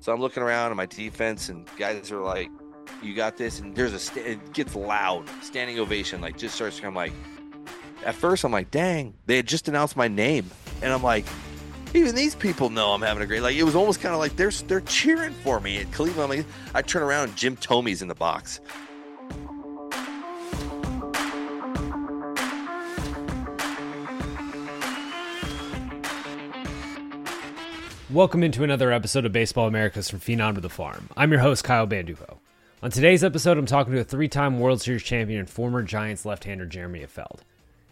So I'm looking around at my defense, and guys are like, "You got this!" And there's a st- it gets loud, standing ovation, like just starts. I'm like, at first I'm like, "Dang!" They had just announced my name, and I'm like, even these people know I'm having a great. Like it was almost kind of like they're they're cheering for me at Cleveland. Like, I turn around, and Jim Thome's in the box. Welcome into another episode of Baseball Americas from Phenom to the Farm. I'm your host, Kyle Banduho. On today's episode, I'm talking to a three time World Series champion and former Giants left hander Jeremy Affeldt.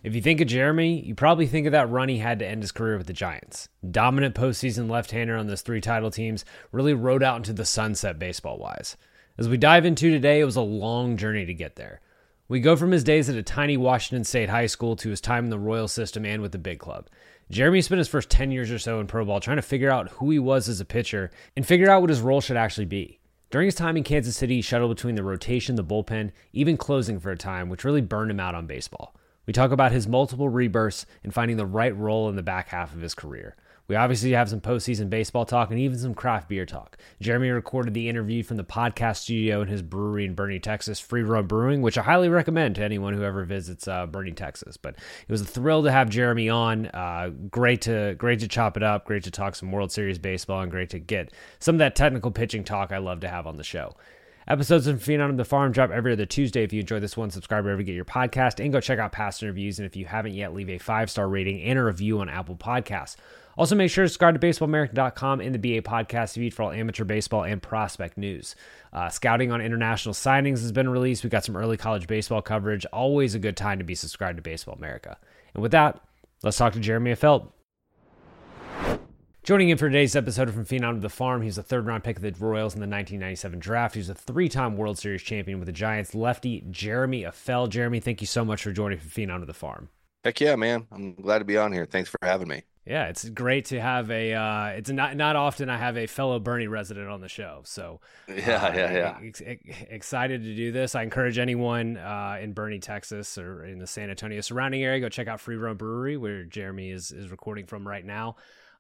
If you think of Jeremy, you probably think of that run he had to end his career with the Giants. Dominant postseason left hander on those three title teams really rode out into the sunset baseball wise. As we dive into today, it was a long journey to get there. We go from his days at a tiny Washington State high school to his time in the Royal system and with the big club. Jeremy spent his first 10 years or so in pro ball trying to figure out who he was as a pitcher and figure out what his role should actually be. During his time in Kansas City, he shuttled between the rotation, the bullpen, even closing for a time, which really burned him out on baseball. We talk about his multiple rebirths and finding the right role in the back half of his career. We obviously have some postseason baseball talk and even some craft beer talk. Jeremy recorded the interview from the podcast studio in his brewery in Boerne, Texas, Free Run Brewing, which I highly recommend to anyone who ever visits uh, Boerne, Texas. But it was a thrill to have Jeremy on. Uh, great to great to chop it up. Great to talk some World Series baseball, and great to get some of that technical pitching talk I love to have on the show. Episodes of Phenom the Farm drop every other Tuesday. If you enjoy this one, subscribe wherever you get your podcast and go check out past interviews. And if you haven't yet, leave a five star rating and a review on Apple Podcasts. Also, make sure to subscribe to BaseballAmerica.com and the BA podcast feed for all amateur baseball and prospect news. Uh, scouting on international signings has been released. We've got some early college baseball coverage. Always a good time to be subscribed to Baseball America. And with that, let's talk to Jeremy Affeldt. Joining in for today's episode from Phenom to the Farm, he's a third round pick of the Royals in the 1997 draft. He's a three time World Series champion with the Giants. Lefty Jeremy Affeldt. Jeremy, thank you so much for joining from Phenom to the Farm. Heck yeah, man! I'm glad to be on here. Thanks for having me. Yeah, it's great to have a. Uh, it's not not often I have a fellow Boerne resident on the show, so yeah, uh, yeah, yeah. Ex- excited to do this. I encourage anyone uh, in Boerne, Texas, or in the San Antonio surrounding area, go check out Free Run Brewery, where Jeremy is is recording from right now.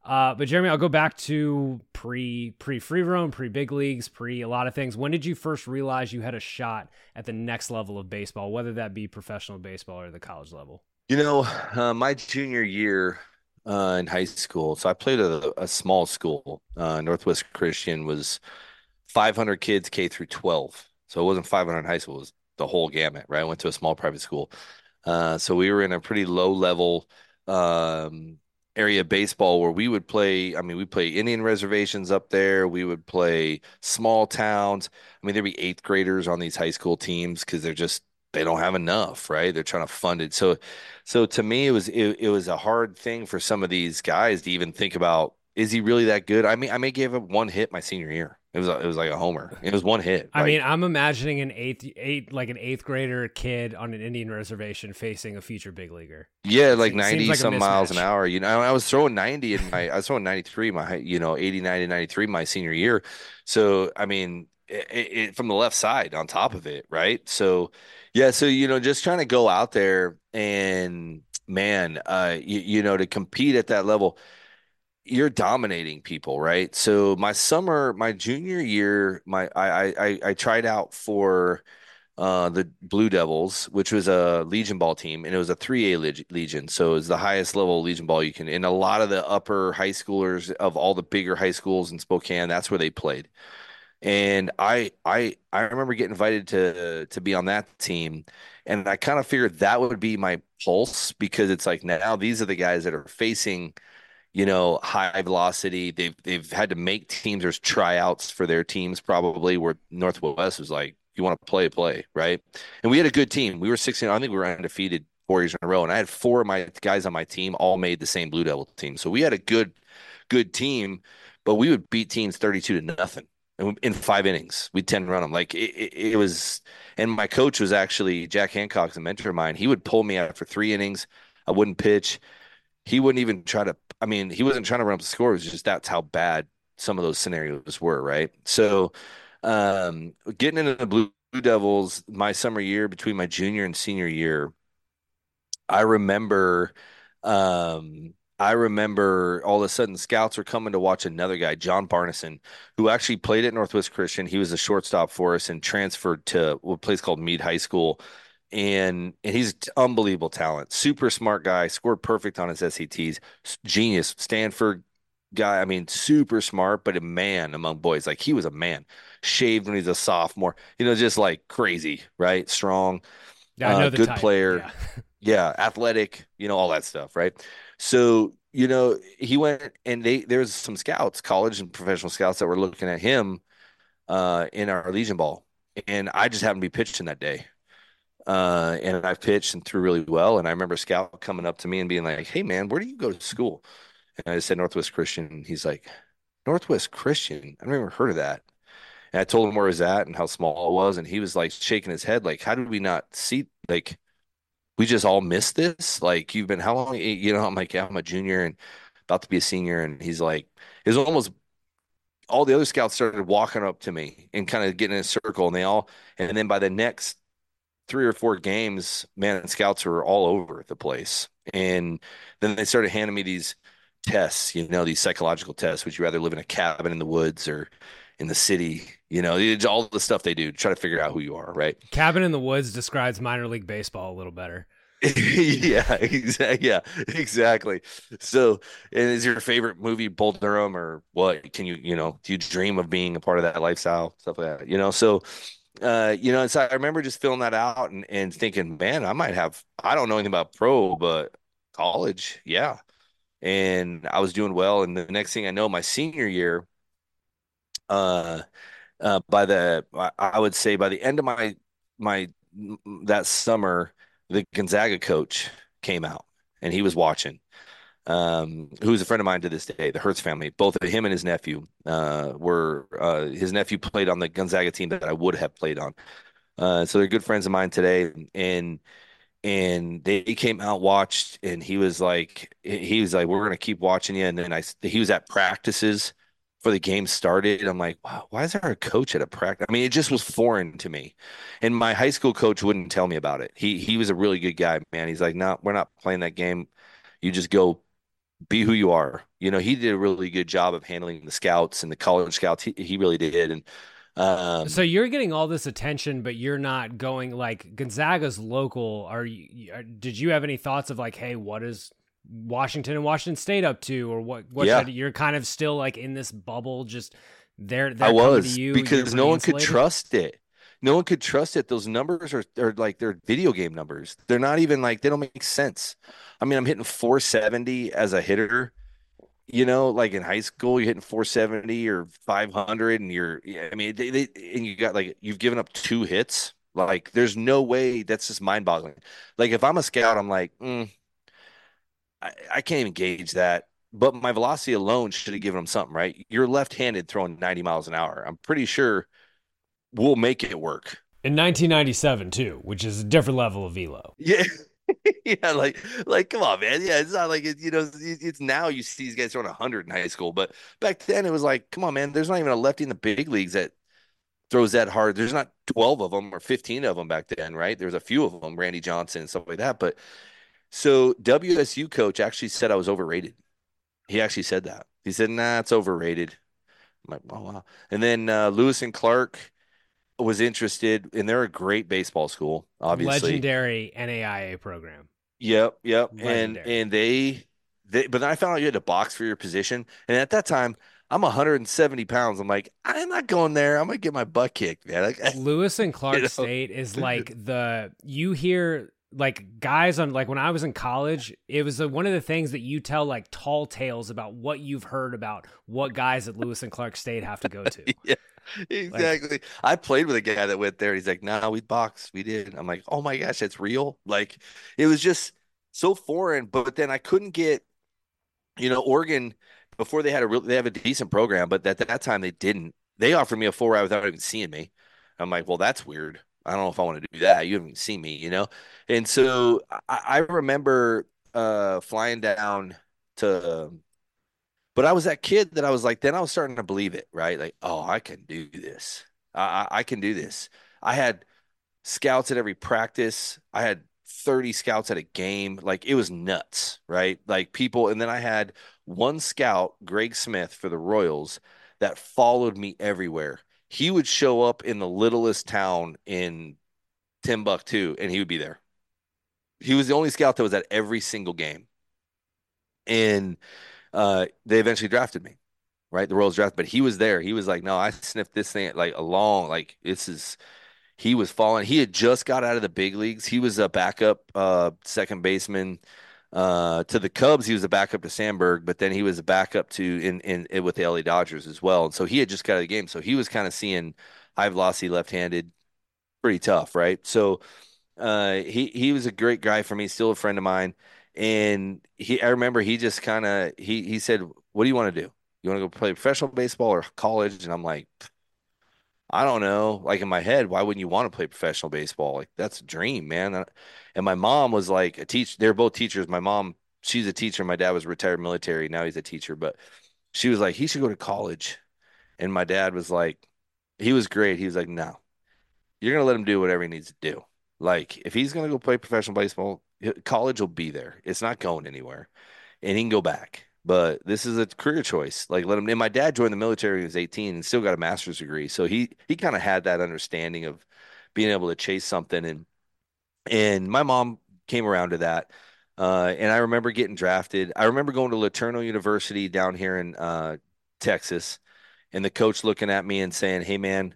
Uh, but Jeremy, I'll go back to pre pre Free Run, pre big leagues, pre a lot of things. When did you first realize you had a shot at the next level of baseball, whether that be professional baseball or the college level? You know, uh, my junior year uh, in high school, so I played at a, a small school. Uh, Northwest Christian was 500 kids K through 12, so it wasn't 500 in high school; it was the whole gamut. Right, I went to a small private school, uh, so we were in a pretty low level. Um, area baseball where we would play. I mean, we play Indian reservations up there. We would play small towns. I mean, there'd be eighth graders on these high school teams because they're just they don't have enough, right? They're trying to fund it. So, so to me, it was it, it was a hard thing for some of these guys to even think about. Is he really that good? I mean, I may give him one hit my senior year. It was a, it was like a homer. It was one hit. I mean, I'm imagining an eighth eight like an eighth grader kid on an Indian reservation facing a future big leaguer. Yeah, like 90 like some miles an hour. You know, I was throwing 90 in my I was throwing 93 my you know 80 90 93 my senior year. So, I mean, it, it, from the left side on top of it, right? So, yeah, so you know, just trying to go out there and man, uh you, you know, to compete at that level you're dominating people, right? So my summer, my junior year, my I I I tried out for uh, the Blue Devils, which was a Legion ball team, and it was a 3A Legion. So it's the highest level Legion ball you can. And a lot of the upper high schoolers of all the bigger high schools in Spokane, that's where they played. And I I I remember getting invited to to be on that team, and I kind of figured that would be my pulse because it's like now these are the guys that are facing – you know, high velocity. They've they've had to make teams. There's tryouts for their teams probably where Northwest was like, you want to play, play, right? And we had a good team. We were 16. I think we were undefeated four years in a row. And I had four of my guys on my team all made the same Blue Devil team. So we had a good, good team, but we would beat teams 32 to nothing in five innings. We'd 10 run them. Like it, it, it was, and my coach was actually Jack Hancock's a mentor of mine. He would pull me out for three innings. I wouldn't pitch he wouldn't even try to. I mean, he wasn't trying to run up the score. It was just that's how bad some of those scenarios were, right? So, um, getting into the Blue Devils my summer year between my junior and senior year, I remember um, I remember all of a sudden scouts were coming to watch another guy, John Barneson, who actually played at Northwest Christian. He was a shortstop for us and transferred to a place called Mead High School. And and he's unbelievable talent, super smart guy, scored perfect on his SATs, genius, Stanford guy. I mean, super smart, but a man among boys. Like he was a man, shaved when he's a sophomore. You know, just like crazy, right? Strong, yeah, uh, good type. player. Yeah. yeah, athletic. You know, all that stuff, right? So you know, he went and they there's some scouts, college and professional scouts that were looking at him uh, in our Legion Ball, and I just happened to be pitching that day. Uh, and I pitched and threw really well. And I remember a Scout coming up to me and being like, "Hey, man, where do you go to school?" And I said Northwest Christian. He's like, Northwest Christian? I've never heard of that. And I told him where it was at and how small it was. And he was like shaking his head, like, how did we not see? Like, we just all missed this. Like, you've been how long? Eh, you know, I'm like, yeah, I'm a junior and about to be a senior. And he's like, it was almost all the other scouts started walking up to me and kind of getting in a circle. And they all, and then by the next three or four games, man, and scouts were all over the place. And then they started handing me these tests, you know, these psychological tests. Would you rather live in a cabin in the woods or in the city? You know, it's all the stuff they do to try to figure out who you are, right? Cabin in the woods describes minor league baseball a little better. yeah, exactly. Yeah, exactly. So, and is your favorite movie Bull Durham or what? Can you, you know, do you dream of being a part of that lifestyle, stuff like that? You know, so, uh, you know, so I remember just filling that out and, and thinking, man, I might have. I don't know anything about pro, but college, yeah and I was doing well. And the next thing I know, my senior year, uh, uh, by the I would say by the end of my my that summer, the Gonzaga coach came out and he was watching. Um, who's a friend of mine to this day, the Hertz family. Both of him and his nephew uh, were uh, his nephew played on the Gonzaga team that I would have played on. Uh, so they're good friends of mine today, and and they came out watched and he was like he was like we're to keep watching you and then I he was at practices for the game started I'm like wow why is there a coach at a practice? I mean it just was foreign to me. And my high school coach wouldn't tell me about it. He he was a really good guy man. He's like no we're not playing that game. You just go be who you are. You know he did a really good job of handling the scouts and the college scouts. He, he really did. And um, so you're getting all this attention, but you're not going like Gonzaga's local. Are you? Are, did you have any thoughts of like, hey, what is Washington and Washington State up to, or what? What yeah. you're kind of still like in this bubble, just there. I was because no one could trust it. No one could trust it. Those numbers are are like they're video game numbers. They're not even like they don't make sense. I mean, I'm hitting 470 as a hitter you know, like in high school, you're hitting 470 or 500, and you're, I mean, they, they, and you got like, you've given up two hits. Like, there's no way that's just mind boggling. Like, if I'm a scout, I'm like, mm, I, I can't even gauge that. But my velocity alone should have given him something, right? You're left handed throwing 90 miles an hour. I'm pretty sure we'll make it work. In 1997, too, which is a different level of velo. Yeah. yeah, like, like, come on, man. Yeah, it's not like it, you know, it's now you see these guys throwing hundred in high school, but back then it was like, come on, man. There's not even a lefty in the big leagues that throws that hard. There's not twelve of them or fifteen of them back then, right? There's a few of them, Randy Johnson and stuff like that. But so WSU coach actually said I was overrated. He actually said that. He said, "Nah, it's overrated." I'm like, "Oh wow." And then uh, Lewis and Clark was interested, and they're a great baseball school, obviously. Legendary NAIA program. Yep, yep. Legendary. And and they they but then I found out you had to box for your position. And at that time, I'm 170 pounds. I'm like, I'm not going there. I'm gonna get my butt kicked, man. Like, Lewis and Clark you know? State is like the you hear like guys on like when I was in college, it was one of the things that you tell like tall tales about what you've heard about what guys at Lewis and Clark State have to go to. yeah. exactly. Like, I played with a guy that went there. He's like, "No, nah, we boxed. We did." I'm like, "Oh my gosh, that's real!" Like, it was just so foreign. But then I couldn't get, you know, Oregon before they had a real, they have a decent program, but at that time they didn't. They offered me a full ride without even seeing me. I'm like, well, that's weird. I don't know if I want to do that. You haven't seen me, you know. And so I, I remember uh, flying down to but I was that kid that I was like, then I was starting to believe it, right? Like, oh, I can do this. I, I can do this. I had scouts at every practice. I had 30 scouts at a game. Like it was nuts, right? Like people, and then I had one scout, Greg Smith for the Royals, that followed me everywhere. He would show up in the littlest town in Timbuktu and he would be there. He was the only scout that was at every single game. And uh, they eventually drafted me, right? The Royals draft, but he was there. He was like, no, I sniffed this thing like along, like this is he was falling. He had just got out of the big leagues. He was a backup uh, second baseman uh, to the Cubs. He was a backup to Sandberg, but then he was a backup to in, in, in with the LA Dodgers as well. And so he had just got out of the game. So he was kind of seeing high velocity left handed, pretty tough, right? So uh, he he was a great guy for me, still a friend of mine. And he, I remember he just kind of he he said, "What do you want to do? You want to go play professional baseball or college?" And I'm like. I don't know. Like in my head, why wouldn't you want to play professional baseball? Like that's a dream, man. And my mom was like a teacher. They're both teachers. My mom, she's a teacher. My dad was retired military. Now he's a teacher. But she was like, he should go to college. And my dad was like, he was great. He was like, no, you're gonna let him do whatever he needs to do. Like if he's gonna go play professional baseball, college will be there. It's not going anywhere, and he can go back but this is a career choice. Like let him. And my dad joined the military when he was 18 and still got a master's degree, so he he kind of had that understanding of being able to chase something. And and my mom came around to that. Uh, and I remember getting drafted. I remember going to LeTourneau University down here in uh, Texas, and the coach looking at me and saying, "Hey, man,"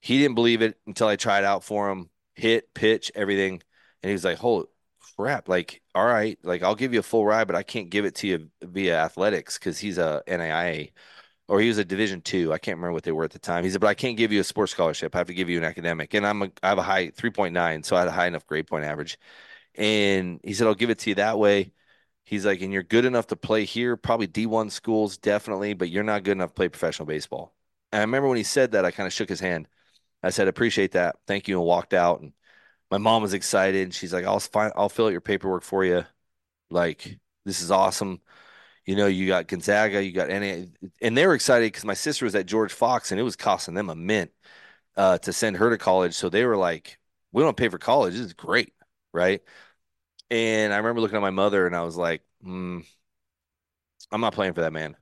he didn't believe it until I tried out for him, hit, pitch, everything, and he was like, "Holy, crap, like, all right, like I'll give you a full ride, but I can't give it to you via athletics because he's a NAIA or he was a division two. I can't remember what they were at the time. He said, but I can't give you a sports scholarship. I have to give you an academic. And I'm a, I have a high 3.9. So I had a high enough grade point average. And he said, I'll give it to you that way. He's like, and you're good enough to play here, probably D1 schools, definitely, but you're not good enough to play professional baseball. And I remember when he said that, I kind of shook his hand. I said, appreciate that. Thank you. And walked out. And my mom was excited. and She's like, I'll find, I'll fill out your paperwork for you. Like, this is awesome. You know, you got Gonzaga, you got NA, and they were excited because my sister was at George Fox and it was costing them a mint uh, to send her to college. So they were like, we don't pay for college. This is great. Right. And I remember looking at my mother and I was like, mm, I'm not playing for that man.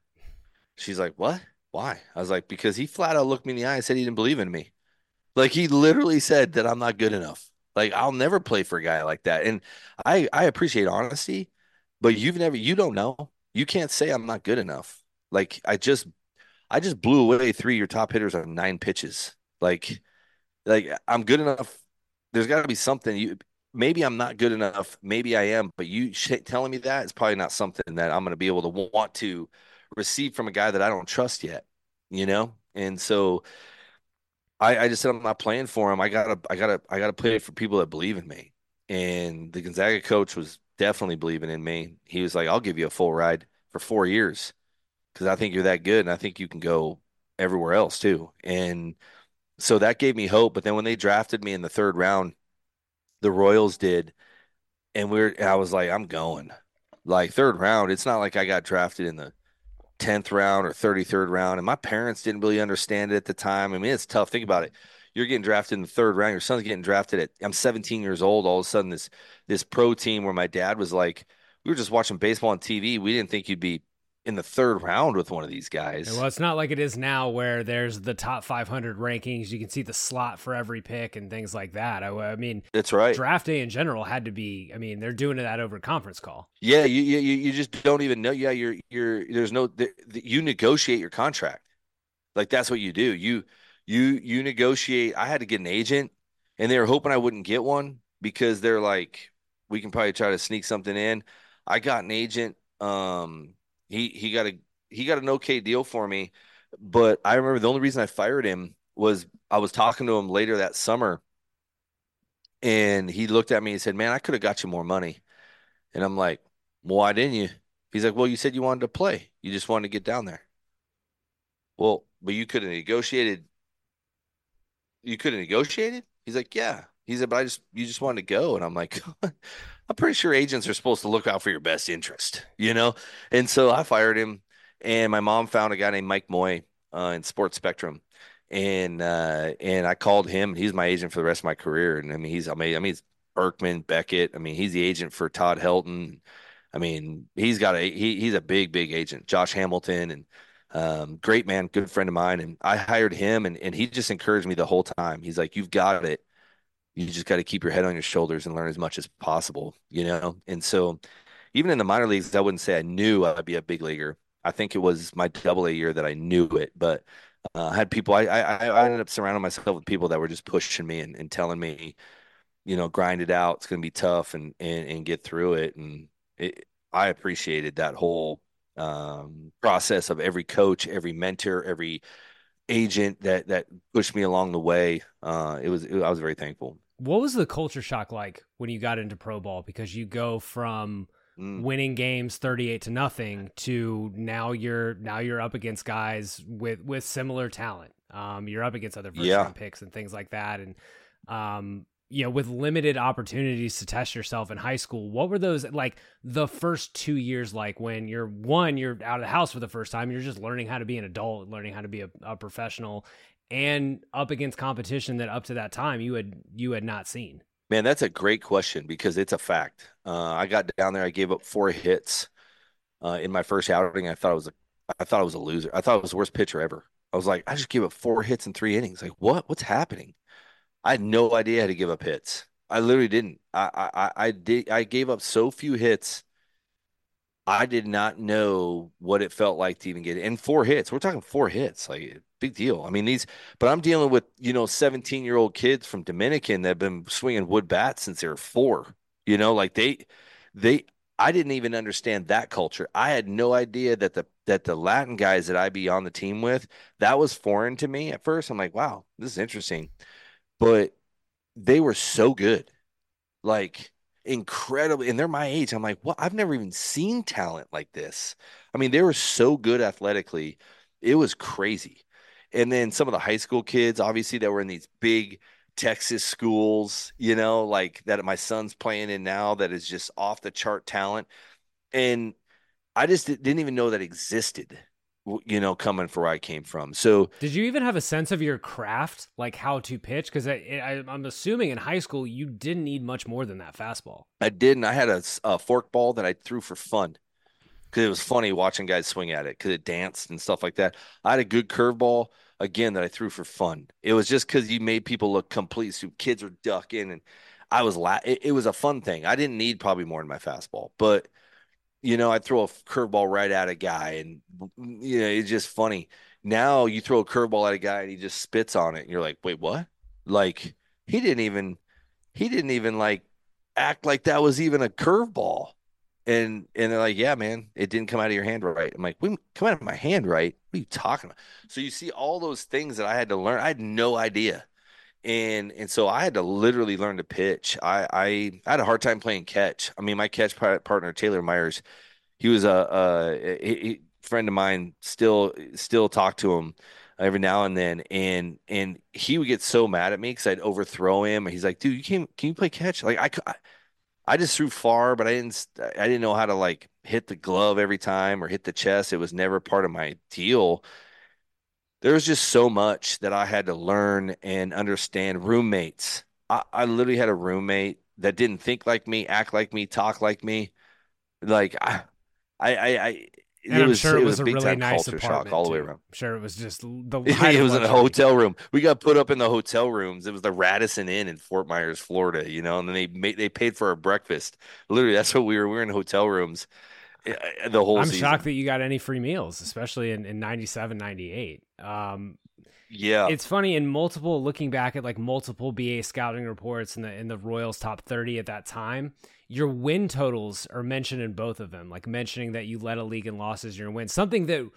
She's like, what? Why? I was like, because he flat out looked me in the eye and said he didn't believe in me. Like he literally said that I'm not good enough. Like I'll never play for a guy like that. And I I appreciate honesty, but you've never you don't know. You can't say I'm not good enough. Like I just I just blew away three of your top hitters on nine pitches. Like like I'm good enough. There's got to be something you maybe I'm not good enough. Maybe I am, but you telling me that is probably not something that I'm going to be able to want to receive from a guy that I don't trust yet, you know? And so I, I just said I'm not playing for him. I gotta I gotta I gotta play for people that believe in me. And the Gonzaga coach was definitely believing in me. He was like, I'll give you a full ride for four years because I think you're that good and I think you can go everywhere else too. And so that gave me hope. But then when they drafted me in the third round, the Royals did, and we are I was like, I'm going. Like third round, it's not like I got drafted in the 10th round or 33rd round. And my parents didn't really understand it at the time. I mean, it's tough. Think about it. You're getting drafted in the third round. Your son's getting drafted at I'm 17 years old. All of a sudden, this this pro team where my dad was like, we were just watching baseball on TV. We didn't think you'd be in the third round with one of these guys. Well, it's not like it is now where there's the top 500 rankings. You can see the slot for every pick and things like that. I, I mean, that's right. Draft day in general had to be. I mean, they're doing that over conference call. Yeah, you you you just don't even know. Yeah, you're you're there's no you negotiate your contract. Like that's what you do. You you you negotiate. I had to get an agent, and they were hoping I wouldn't get one because they're like, we can probably try to sneak something in. I got an agent. Um, he he got a he got an okay deal for me, but I remember the only reason I fired him was I was talking to him later that summer, and he looked at me and said, "Man, I could have got you more money," and I'm like, "Why didn't you?" He's like, "Well, you said you wanted to play. You just wanted to get down there." Well, but you could have negotiated. You could have negotiated. He's like, "Yeah." He said, "But I just you just wanted to go," and I'm like. I'm pretty sure agents are supposed to look out for your best interest, you know? And so I fired him. And my mom found a guy named Mike Moye uh, in Sports Spectrum. And uh, and I called him. He's my agent for the rest of my career. And I mean, he's amazing. I mean, he's Erkman, Beckett. I mean, he's the agent for Todd Helton. I mean, he's got a he, he's a big, big agent. Josh Hamilton and um, great man, good friend of mine. And I hired him and, and he just encouraged me the whole time. He's like, You've got it. You just got to keep your head on your shoulders and learn as much as possible, you know? And so even in the minor leagues, I wouldn't say I knew I'd be a big leaguer. I think it was my double A year that I knew it, but uh, I had people, I, I, I ended up surrounding myself with people that were just pushing me and, and telling me, you know, grind it out. It's going to be tough and, and, and get through it. And it, I appreciated that whole um, process of every coach, every mentor, every agent that that pushed me along the way. Uh, it was it, I was very thankful. What was the culture shock like when you got into pro ball? Because you go from mm. winning games 38 to nothing to now you're now you're up against guys with with similar talent. Um, you're up against other first yeah. round picks and things like that, and um, you know, with limited opportunities to test yourself in high school, what were those like the first two years like when you're one, you're out of the house for the first time, you're just learning how to be an adult, learning how to be a, a professional, and up against competition that up to that time you had you had not seen? Man, that's a great question because it's a fact. Uh, I got down there, I gave up four hits uh, in my first outing. I thought I was a, I thought I was a loser. I thought I was the worst pitcher ever. I was like, I just gave up four hits in three innings. Like, what? What's happening? I had no idea how to give up hits. I literally didn't. I I I did. I gave up so few hits. I did not know what it felt like to even get it. And four hits. We're talking four hits. Like big deal. I mean these, but I'm dealing with you know 17 year old kids from Dominican that have been swinging wood bats since they were four. You know, like they they. I didn't even understand that culture. I had no idea that the that the Latin guys that I be on the team with that was foreign to me at first. I'm like, wow, this is interesting but they were so good, like incredibly. And they're my age. I'm like, well, I've never even seen talent like this. I mean, they were so good athletically. It was crazy. And then some of the high school kids, obviously, that were in these big Texas schools, you know, like that my son's playing in now, that is just off the chart talent. And I just didn't even know that existed you know, coming from where I came from. So, did you even have a sense of your craft, like how to pitch? Because I'm assuming in high school you didn't need much more than that fastball. I didn't. I had a, a fork ball that I threw for fun because it was funny watching guys swing at it because it danced and stuff like that. I had a good curveball again that I threw for fun. It was just because you made people look complete. So kids were ducking, and I was la- it, it was a fun thing. I didn't need probably more in my fastball, but you know, I throw a curveball right at a guy, and you know, it's just funny. Now you throw a curveball at a guy and he just spits on it, and you're like, wait, what? Like he didn't even, he didn't even like act like that was even a curveball. And and they're like, yeah, man, it didn't come out of your hand right. I'm like, we come out of my hand right. What are you talking about? So you see all those things that I had to learn. I had no idea and and so I had to literally learn to pitch. I I, I had a hard time playing catch. I mean, my catch partner Taylor Myers, he was a, a, a friend of mine. Still still talk to him every now and then, and and he would get so mad at me because I'd overthrow him. He's like, "Dude, you can't can you play catch?" Like I, I just threw far, but I didn't I didn't know how to like hit the glove every time or hit the chest. It was never part of my deal there was just so much that I had to learn and understand. Roommates. I, I literally had a roommate that didn't think like me, act like me, talk like me. Like I, I, I, I and it I'm was, sure it, was, a really nice apartment all the way around. I'm sure it was just the. it was in a hotel room. We got put up in the hotel rooms. It was the Radisson Inn in Fort Myers, Florida. You know, and then they made they paid for our breakfast. Literally, that's what we were. We were in hotel rooms the whole. I'm season. shocked that you got any free meals, especially in in 97, 98. Um, yeah, it's funny in multiple looking back at like multiple BA scouting reports in the in the Royals top 30 at that time. Your win totals are mentioned in both of them, like mentioning that you led a league in losses, your win, something that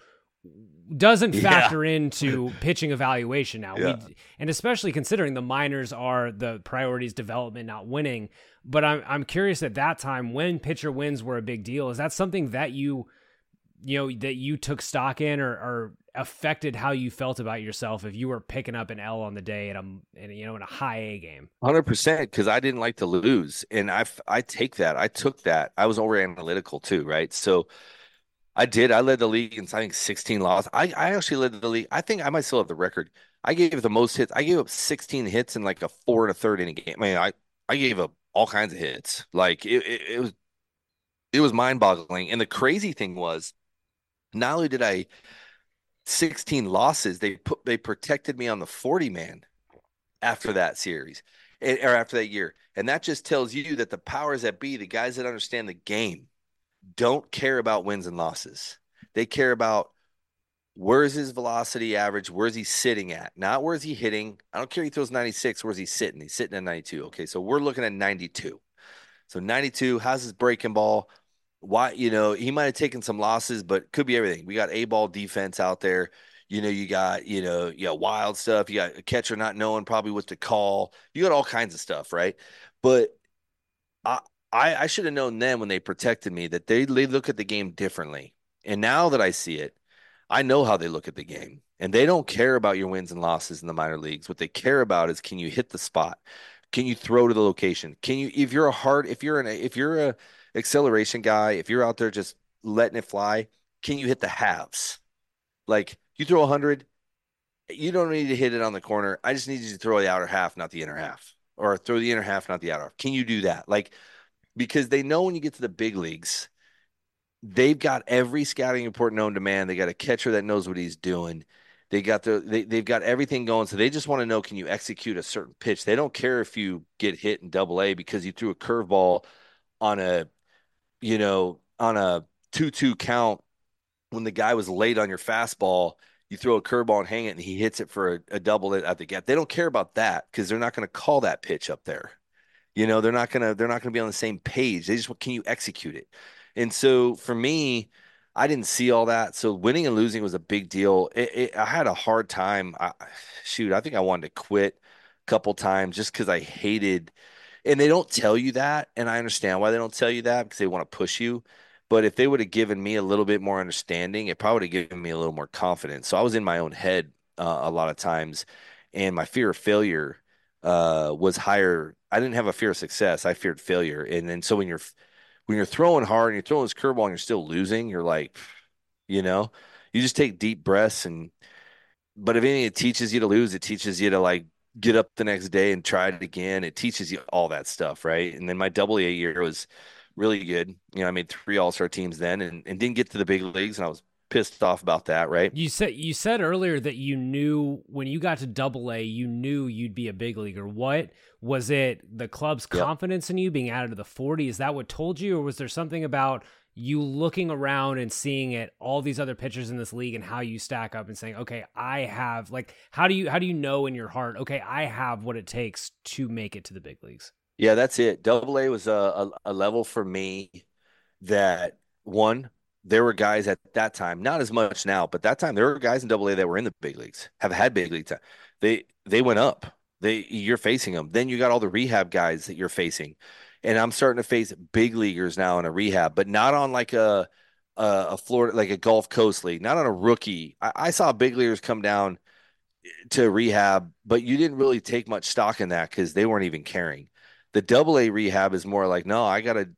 doesn't factor yeah. into pitching evaluation now. Yeah. We, and especially considering the minors are the priorities development, not winning. But I'm I'm curious at that time when pitcher wins were a big deal. Is that something that you you know that you took stock in or, or affected how you felt about yourself if you were picking up an L on the day in a in, you know in a high A game? Hundred percent, because I didn't like to lose, and I I take that. I took that. I was over analytical too, right? So I did. I led the league in I think 16 losses. I, I actually led the league. I think I might still have the record. I gave the most hits. I gave up 16 hits in like a four and a third inning game. I mean, I, I gave up all kinds of hits. Like it, it, it was it was mind boggling. And the crazy thing was, not only did I 16 losses, they put they protected me on the 40 man after that series or after that year. And that just tells you that the powers that be, the guys that understand the game, don't care about wins and losses. They care about where's his velocity average, where's he sitting at, not where's he hitting. I don't care he throws 96, where's he sitting? He's sitting at 92. Okay, so we're looking at 92. So 92, how's his breaking ball? Why, you know, he might have taken some losses, but could be everything. We got A ball defense out there. You know, you got, you know, you got wild stuff. You got a catcher not knowing probably what to call. You got all kinds of stuff, right? But I I, I should have known then when they protected me that they, they look at the game differently. And now that I see it, I know how they look at the game. And they don't care about your wins and losses in the minor leagues. What they care about is can you hit the spot? Can you throw to the location? Can you if you're a hard if you're an if you're a acceleration guy, if you're out there just letting it fly, can you hit the halves? Like you throw 100, you don't need to hit it on the corner. I just need you to throw the outer half, not the inner half, or throw the inner half, not the outer half. Can you do that? Like, because they know when you get to the big leagues, they've got every scouting report known to man. They got a catcher that knows what he's doing. They got the they, they've got everything going. So they just want to know can you execute a certain pitch? They don't care if you get hit in double A because you threw a curveball on a, you know, on a two-two count when the guy was late on your fastball you throw a curveball and hang it and he hits it for a, a double at the gap. They don't care about that because they're not going to call that pitch up there. You know, they're not gonna they're not gonna be on the same page. They just can you execute it? And so for me, I didn't see all that. So winning and losing was a big deal. It, it, I had a hard time. I, shoot, I think I wanted to quit a couple times just because I hated. And they don't tell you that, and I understand why they don't tell you that because they want to push you. But if they would have given me a little bit more understanding, it probably would have given me a little more confidence. So I was in my own head uh, a lot of times, and my fear of failure uh, was higher. I didn't have a fear of success. I feared failure. And then so when you're when you're throwing hard and you're throwing this curveball and you're still losing, you're like, you know, you just take deep breaths and. But if anything, it teaches you to lose. It teaches you to like get up the next day and try it again. It teaches you all that stuff, right? And then my double A year was really good. You know, I made three All Star teams then, and, and didn't get to the big leagues, and I was pissed off about that. Right? You said you said earlier that you knew when you got to Double A, you knew you'd be a big leaguer. What was it? The club's yep. confidence in you being added to the forty? Is that what told you, or was there something about you looking around and seeing it all these other pitchers in this league and how you stack up and saying okay i have like how do you how do you know in your heart okay i have what it takes to make it to the big leagues yeah, that's it. Double A was a, a, a level for me that one, there were guys at that time, not as much now, but that time there were guys in double A that were in the big leagues, have had big league time. They they went up. They you're facing them. Then you got all the rehab guys that you're facing. And I'm starting to face big leaguers now in a rehab, but not on like a a, a Florida like a Gulf Coast league, not on a rookie. I, I saw big leaguers come down eh, to rehab, but you didn't really take much stock in that because they weren't even caring. The double A rehab is more like, no, I gotta,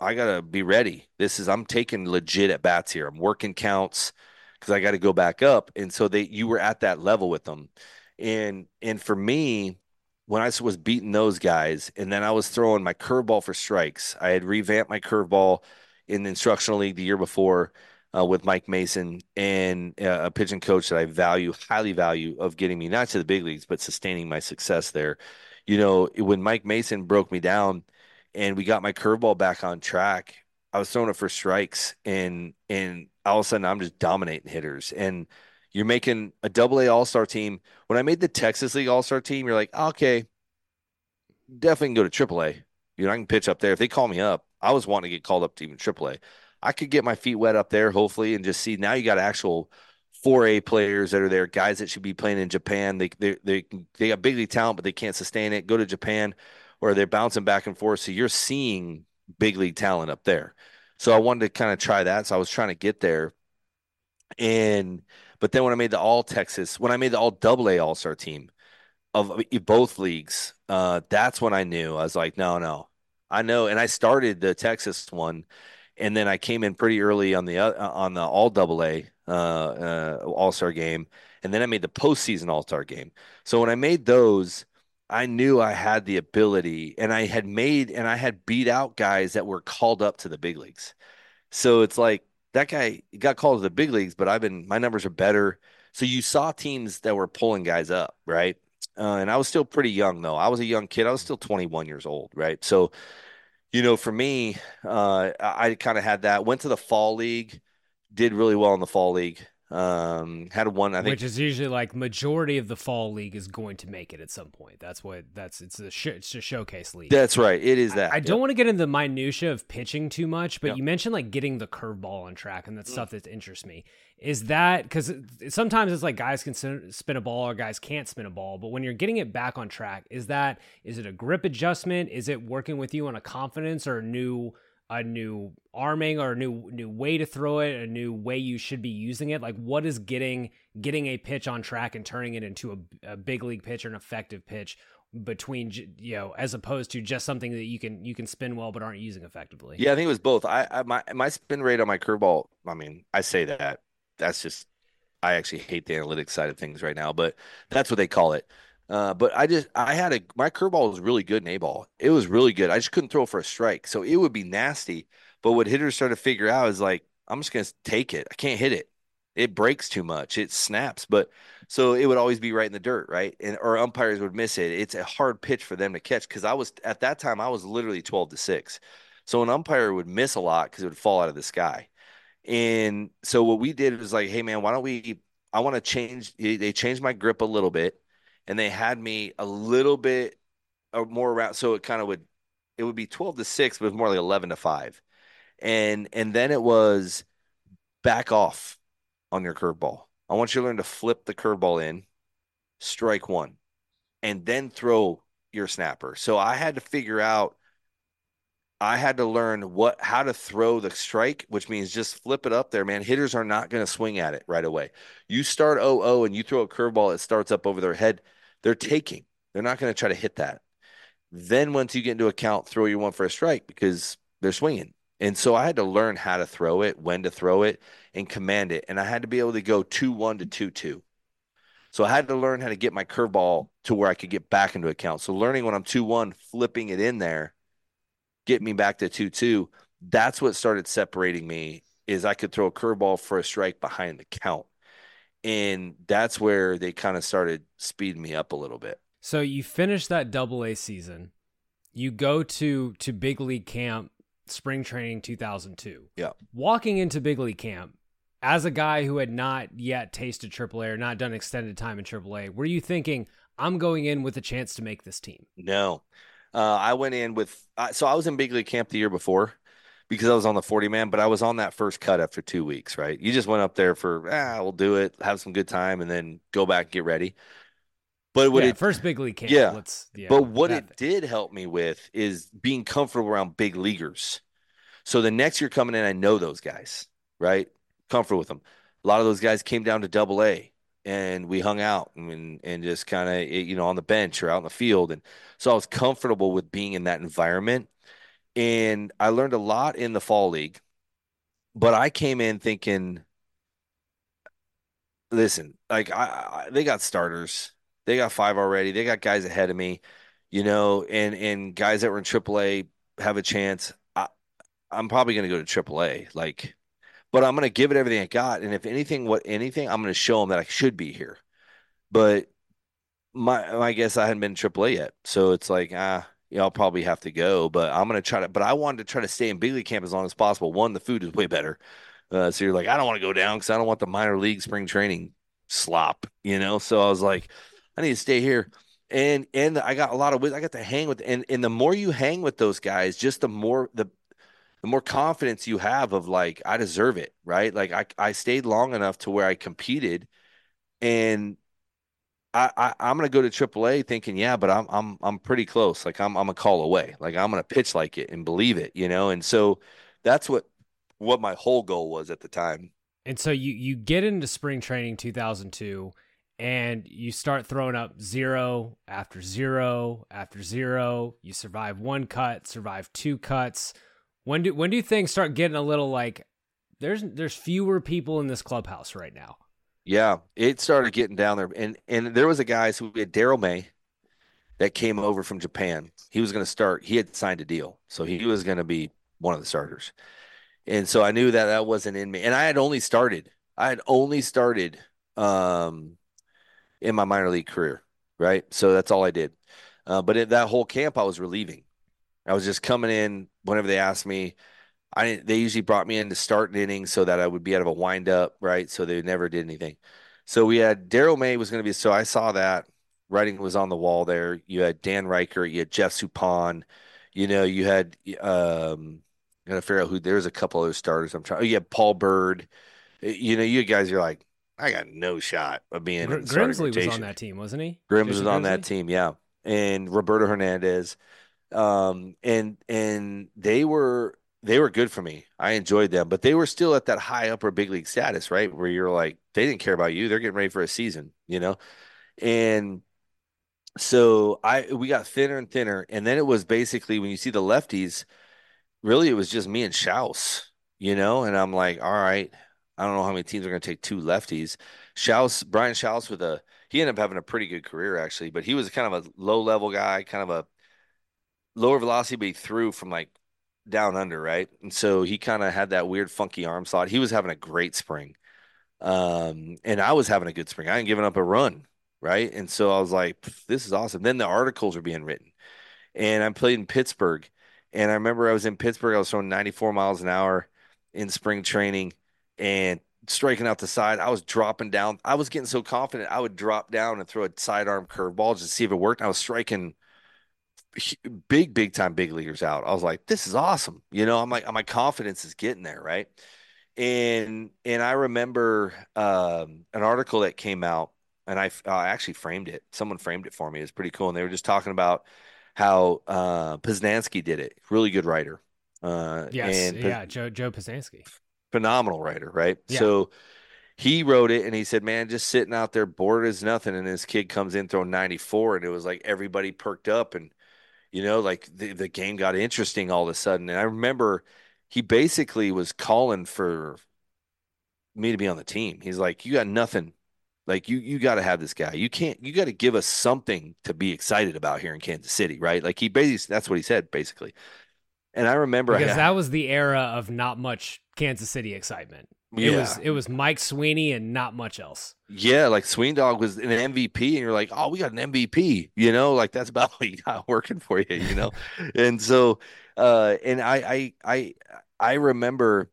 I gotta be ready. This is I'm taking legit at bats here. I'm working counts because I got to go back up. And so they, you were at that level with them, and and for me, when I was beating those guys, and then I was throwing my curveball for strikes. I had revamped my curveball in the instructional league the year before. Uh, with Mike Mason and uh, a pitching coach that I value, highly value, of getting me not to the big leagues, but sustaining my success there you know, when Mike Mason broke me down and we got my curveball back on track, I was throwing it for strikes and and all of a sudden I'm just dominating hitters. And you're making a double A all star team. When I made the Texas League All Star team, you're like, okay, definitely go to triple A. You know, I can pitch up there. If they call me up, I was wanting to get called up to even triple A. I could get my feet wet up there, hopefully, and just see now you got actual 4A players that are there, guys that should be playing in Japan. They they they they got big league talent, but they can't sustain it. Go to Japan, or they're bouncing back and forth. So you're seeing big league talent up there. So I wanted to kind of try that. So I was trying to get there, and but then when I made the All Texas, when I made the All Double A All Star team of both leagues, uh, that's when I knew I was like, no, no, I know. And I started the Texas one, and then I came in pretty early on the uh, on the All Double A uh, uh, All Star game, and then I made the postseason All Star game. So when I made those, I knew I had the ability and I had made and I had beat out guys that were called up to the big leagues. So it's like that guy got called to the big leagues, but I've been my numbers are better. So you saw teams that were pulling guys up, right? Uh, and I was still pretty young though. I was a young kid. I was still 21 years old, right? So, you know, for me, uh, I, I kind of had that. Went to the fall league, did really well in the fall league. Um, had one, I think, which is usually like majority of the fall league is going to make it at some point. That's what that's it's a sh- it's a showcase league. That's right. It is that. I, I don't want to get into the minutia of pitching too much, but yep. you mentioned like getting the curveball on track, and that's mm. stuff that interests me. Is that because sometimes it's like guys can spin a ball or guys can't spin a ball, but when you're getting it back on track, is that is it a grip adjustment? Is it working with you on a confidence or a new a new arming or a new new way to throw it, a new way you should be using it? Like what is getting getting a pitch on track and turning it into a, a big league pitch or an effective pitch between you know as opposed to just something that you can you can spin well but aren't using effectively. Yeah, I think it was both. I, I my my spin rate on my curveball. I mean, I say that that's just I actually hate the analytics side of things right now, but that's what they call it. Uh, but I just I had a my curveball was really good in A ball. It was really good. I just couldn't throw for a strike, so it would be nasty. But what hitters started to figure out is like I'm just gonna take it. I can't hit it. It breaks too much. It snaps. But so it would always be right in the dirt, right? And or umpires would miss it. It's a hard pitch for them to catch because I was at that time I was literally 12 to six. So an umpire would miss a lot because it would fall out of the sky. And so what we did was like, hey man, why don't we? I want to change. They changed my grip a little bit and they had me a little bit or more around. So it kind of would, it would be 12 to six, but it was more like 11 to five. And, and then it was back off on your curveball. I want you to learn to flip the curveball in, strike one, and then throw your snapper. So I had to figure out I had to learn what how to throw the strike, which means just flip it up there, man. Hitters are not going to swing at it right away. You start 0-0 and you throw a curveball, it starts up over their head. They're taking. They're not going to try to hit that. Then once you get into account, throw your one for a strike because they're swinging. And so I had to learn how to throw it, when to throw it, and command it. And I had to be able to go 2-1 to 2-2. So I had to learn how to get my curveball to where I could get back into account. So learning when I'm 2-1, flipping it in there get me back to 2 2. That's what started separating me is I could throw a curveball for a strike behind the count. And that's where they kind of started speeding me up a little bit. So you finish that double A season. You go to to big league camp spring training 2002. Yeah. Walking into big league camp as a guy who had not yet tasted AAA or not done extended time in AAA, were you thinking I'm going in with a chance to make this team? No. Uh, I went in with uh, so I was in big league camp the year before because I was on the 40 man, but I was on that first cut after two weeks, right? You just went up there for, ah, we'll do it, have some good time, and then go back and get ready. But what yeah, it first big league camp, yeah. yeah but what it did help me with is being comfortable around big leaguers. So the next year coming in, I know those guys, right? Comfortable with them. A lot of those guys came down to double A and we hung out and and just kind of you know on the bench or out in the field and so I was comfortable with being in that environment and I learned a lot in the fall league but I came in thinking listen like I, I they got starters they got five already they got guys ahead of me you know and and guys that were in AAA have a chance I, I'm probably going to go to AAA like but I'm going to give it everything I got. And if anything, what anything, I'm going to show them that I should be here. But my my guess I hadn't been AAA yet, so it's like ah, you know, I'll probably have to go. But I'm going to try to. But I wanted to try to stay in big league camp as long as possible. One, the food is way better. Uh, so you're like, I don't want to go down because I don't want the minor league spring training slop, you know. So I was like, I need to stay here and and I got a lot of I got to hang with and and the more you hang with those guys, just the more the the more confidence you have of like I deserve it, right? Like I I stayed long enough to where I competed, and I, I am gonna go to AAA thinking yeah, but I'm I'm I'm pretty close. Like I'm I'm a call away. Like I'm gonna pitch like it and believe it, you know. And so that's what what my whole goal was at the time. And so you you get into spring training 2002 and you start throwing up zero after zero after zero. You survive one cut, survive two cuts when do when do things start getting a little like there's there's fewer people in this clubhouse right now? Yeah, it started getting down there, and and there was a guy. We had Darrell May, that came over from Japan. He was going to start. He had signed a deal, so he was going to be one of the starters. And so I knew that that wasn't in me. And I had only started. I had only started um, in my minor league career, right? So that's all I did. Uh, but in that whole camp, I was relieving. I was just coming in whenever they asked me. I they usually brought me in to start an inning so that I would be out of a windup, right? So they never did anything. So we had Darrell May was going to be. So I saw that writing was on the wall there. You had Dan Reichert, you had Jeff Suppan, you know, you had um, I gotta figure out who. There's a couple other starters. I'm trying. Oh, you had Paul Byrd. You know, you guys are like, I got no shot of being. Gr- Grimsley was on that team, wasn't he? Grims was on that team, yeah, and Roberto Hernandez, um, and and they were they were good for me. I enjoyed them, but they were still at that high upper big league status, right? Where you're like, they didn't care about you. They're getting ready for a season, you know, and so I we got thinner and thinner, and then it was basically when you see the lefties, really it was just me and Shouse, you know, and I'm like, all right, I don't know how many teams are going to take two lefties. Shouse, Brian Shouse with a he ended up having a pretty good career actually, but he was kind of a low level guy, kind of a lower velocity, but he threw from like down under, right? And so he kind of had that weird funky arm slot. He was having a great spring. Um, and I was having a good spring. I ain't giving up a run right? And so I was like, this is awesome. Then the articles were being written, and I played in Pittsburgh, and I remember I was in Pittsburgh. I was throwing 94 miles an hour in spring training, and striking out the side. I was dropping down. I was getting so confident. I would drop down and throw a sidearm curveball just to see if it worked. I was striking big, big time big leaguers out. I was like, this is awesome. You know, I'm like, my confidence is getting there, right? And and I remember um, an article that came out and I uh, actually framed it. Someone framed it for me. It was pretty cool. And they were just talking about how uh, Posnanski did it. Really good writer. Uh, yes, and yeah, Joe Joe Posnanski, phenomenal writer, right? Yeah. So he wrote it, and he said, "Man, just sitting out there bored as nothing." And this kid comes in throwing 94, and it was like everybody perked up, and you know, like the the game got interesting all of a sudden. And I remember he basically was calling for me to be on the team. He's like, "You got nothing like you, you got to have this guy. You can't. You got to give us something to be excited about here in Kansas City, right? Like he basically, that's what he said, basically. And I remember because I, that was the era of not much Kansas City excitement. It yeah. was it was Mike Sweeney and not much else. Yeah, like Sweeney Dog was an MVP, and you're like, oh, we got an MVP. You know, like that's about what you got working for you. You know, and so, uh, and I I I I remember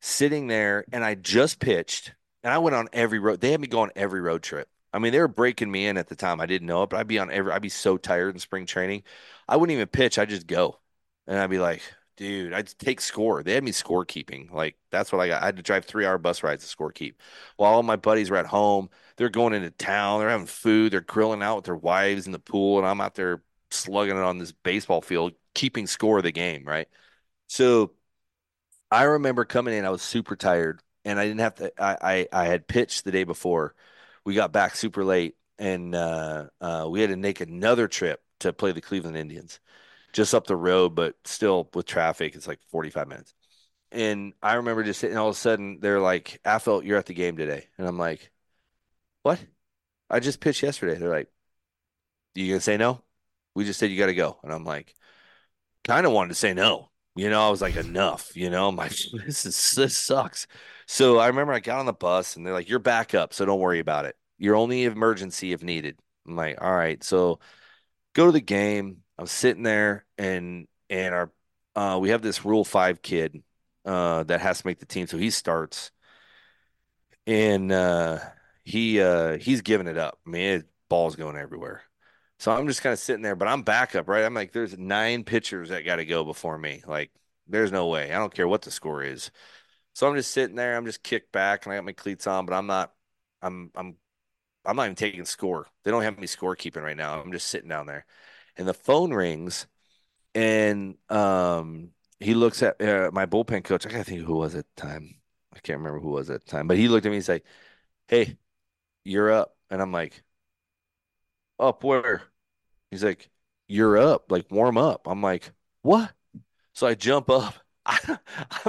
sitting there, and I just pitched and I went on every road. They had me go on every road trip. I mean, they were breaking me in at the time. I didn't know it, but I'd be on every. I'd be so tired in spring training. I wouldn't even pitch. I'd just go, and I'd be like, dude, I'd take score. They had me score keeping. Like that's what I got. I had to drive three hour bus rides to score keep. While all my buddies were at home, they're going into town. They're having food. They're grilling out with their wives in the pool, and I'm out there slugging it on this baseball field, keeping score of the game. Right. So I remember coming in. I was super tired and I didn't have to. I, I, I had pitched the day before. We got back super late, and uh, uh, we had to make another trip to play the Cleveland Indians, just up the road, but still with traffic, it's like forty five minutes. And I remember just sitting. All of a sudden, they're like, "Affeldt, you're at the game today," and I'm like, "What? I just pitched yesterday." They're like, "You gonna say no?" We just said you got to go, and I'm like, kind of wanted to say no. You know, I was like, enough. You know, like, this is this sucks. So I remember I got on the bus and they're like, "You're back up, so don't worry about it. You're only emergency if needed." I'm like, "All right." So go to the game. I'm sitting there and and our uh, we have this Rule Five kid uh, that has to make the team, so he starts and uh, he uh, he's giving it up. I mean, his ball's going everywhere. So I'm just kind of sitting there, but I'm backup, right? I'm like, there's nine pitchers that got to go before me. Like, there's no way. I don't care what the score is. So I'm just sitting there. I'm just kicked back, and I got my cleats on, but I'm not. I'm I'm I'm not even taking score. They don't have me score keeping right now. I'm just sitting down there, and the phone rings, and um, he looks at uh, my bullpen coach. I gotta think who was at the time. I can't remember who was at the time, but he looked at me. He's like, "Hey, you're up," and I'm like, "Up where?" He's like, "You're up. Like warm up." I'm like, "What?" So I jump up I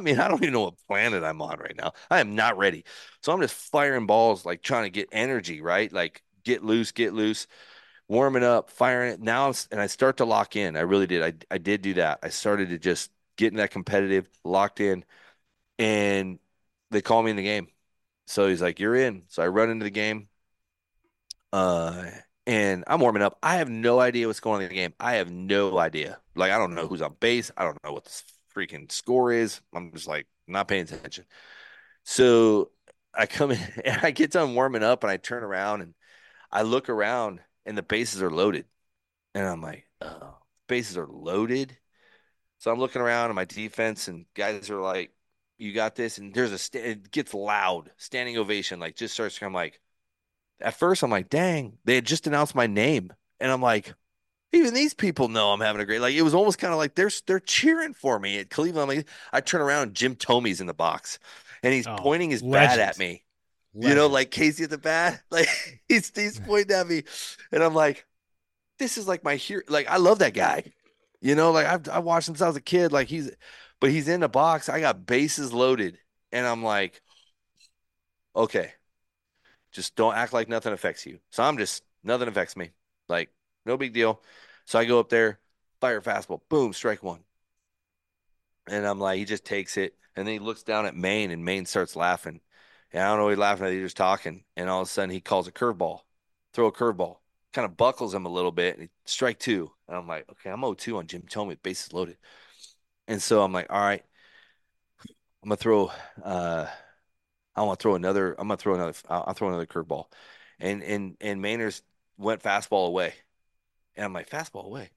mean, I don't even know what planet I'm on right now. I am not ready. So I'm just firing balls, like trying to get energy, right? Like get loose, get loose. Warming up, firing it. Now, and I start to lock in. I really did. I, I did do that. I started to just get in that competitive, locked in, and they call me in the game. So he's like, "You're in." So I run into the game, uh, and I'm warming up. I have no idea what's going on in the game. I have no idea. Like I don't know who's on base. I don't know what the freaking score is. I'm just like not paying attention. So I come in and I get done warming up, and I turn around and I look around, and the bases are loaded, and I'm like, "Oh, bases are loaded." So I'm looking around at my defense, and guys are like, "You got this." And there's a st- it gets loud, standing ovation, like just starts. I'm like, at first, I'm like, "Dang!" They had just announced my name, and I'm like, even these people know I'm having a great. Like it was almost kind of like they're they're cheering for me at Cleveland. I'm like, I turn around, Jim Thome's in the box, and he's oh, pointing his legend. bat at me. You know, like Casey at the bat, like he's he's pointing at me, and I'm like, this is like my hero. Like I love that guy. You know, like I've I watched him since I was a kid. Like he's, but he's in the box. I got bases loaded, and I'm like, okay, just don't act like nothing affects you. So I'm just nothing affects me. Like no big deal. So I go up there, fire fastball, boom, strike one. And I'm like, he just takes it, and then he looks down at Mayne, and Mayne starts laughing. And I don't know he's laughing at. He's just talking, and all of a sudden he calls a curveball, throw a curveball kind of buckles him a little bit. And strike two. And I'm like, okay, I'm 0-2 on Jim with bases loaded. And so I'm like, all right, I'm gonna throw. Uh, I want to throw another. I'm gonna throw another. I'll, I'll throw another curveball. And and and Mainers went fastball away. And I'm like, fastball away.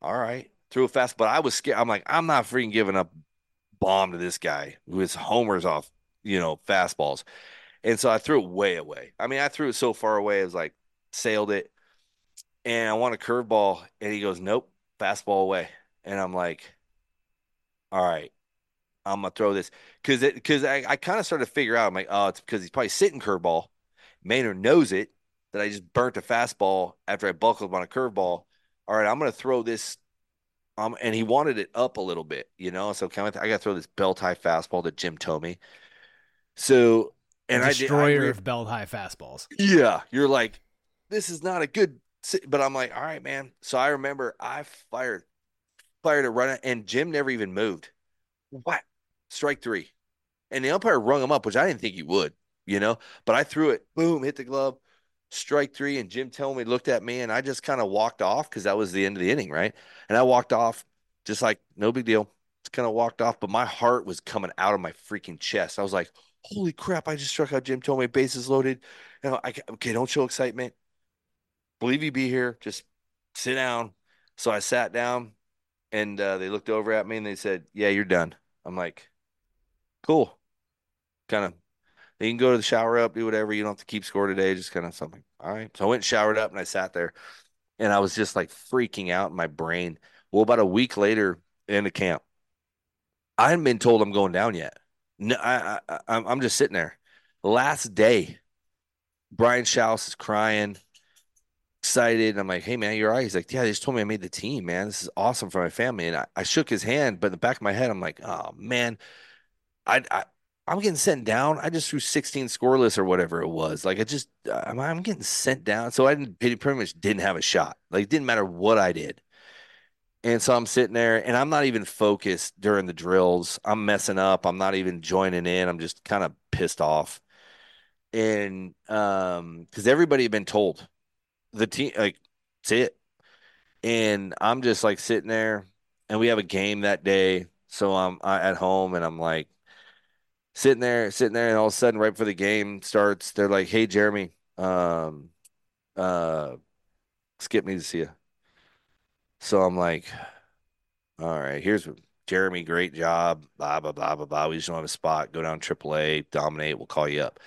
All right, threw a fast, but I was scared. I'm like, I'm not freaking giving up bomb to this guy who is homers off, you know, fastballs. And so I threw it way away. I mean, I threw it so far away, it was like sailed it and I want a curveball. And he goes, Nope, fastball away. And I'm like, All right, I'm gonna throw this because it because I, I kind of started to figure out. I'm like, oh, it's because he's probably sitting curveball. Maynard knows it that I just burnt a fastball after I buckled on a curveball. All right, I'm gonna throw this. Um, and he wanted it up a little bit, you know. So kind of, I got to throw this belt high fastball to Jim Thome. So and a destroyer I I, of belt high fastballs. Yeah, you're like, this is not a good but I'm like, all right, man. So I remember I fired, fired a run, and Jim never even moved. What? Strike three. And the umpire rung him up, which I didn't think he would, you know. But I threw it, boom, hit the glove, strike three. And Jim Thome looked at me, and I just kind of walked off because that was the end of the inning, right? And I walked off just like no big deal. Just kind of walked off, but my heart was coming out of my freaking chest. I was like, holy crap, I just struck out Jim Thome, bases loaded. You know, I, okay, don't show excitement believe you be here. Just sit down. So I sat down and uh, they looked over at me and they said, Yeah, you're done. I'm like, Cool. Kind of, you can go to the shower up, do whatever. You don't have to keep score today. Just kind of something. All right. So I went and showered up and I sat there and I was just like freaking out in my brain. Well, about a week later in the camp, I hadn't been told I'm going down yet. No, I, I, I'm just sitting there. Last day, Brian Shouse is crying excited. I'm like, hey man, you're all right. He's like, yeah, they just told me I made the team, man. This is awesome for my family. And I, I shook his hand, but in the back of my head, I'm like, oh man, I, I I'm getting sent down. I just threw 16 scoreless or whatever it was. Like I just uh, I'm, I'm getting sent down. So I didn't pretty much didn't have a shot. Like it didn't matter what I did. And so I'm sitting there and I'm not even focused during the drills. I'm messing up. I'm not even joining in. I'm just kind of pissed off. And um because everybody had been told the team like that's it. And I'm just like sitting there, and we have a game that day, so I'm at home, and I'm like sitting there, sitting there, and all of a sudden, right before the game starts, they're like, "Hey, Jeremy, um, uh, Skip needs to see you." So I'm like, "All right, here's. Jeremy, great job. Blah blah blah blah blah. We just don't have a spot. Go down AAA, dominate. We'll call you up.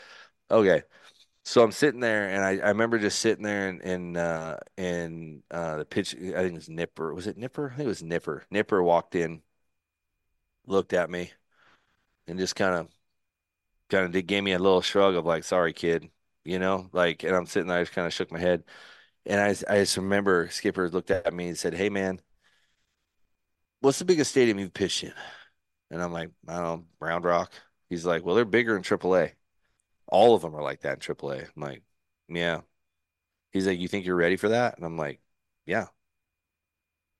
Okay. So I'm sitting there, and I, I remember just sitting there and in uh, in uh, the pitch. I think it was Nipper. Was it Nipper? I think it was Nipper. Nipper walked in, looked at me, and just kind of kind of did gave me a little shrug of like, "Sorry, kid," you know, like. And I'm sitting there, I just kind of shook my head, and I I just remember Skipper looked at me and said, "Hey, man, what's the biggest stadium you've pitched in?" And I'm like, "I don't know, Round Rock." He's like, "Well, they're bigger in AAA." all of them are like that in AAA. I'm like, yeah. He's like, You think you're ready for that? And I'm like, Yeah,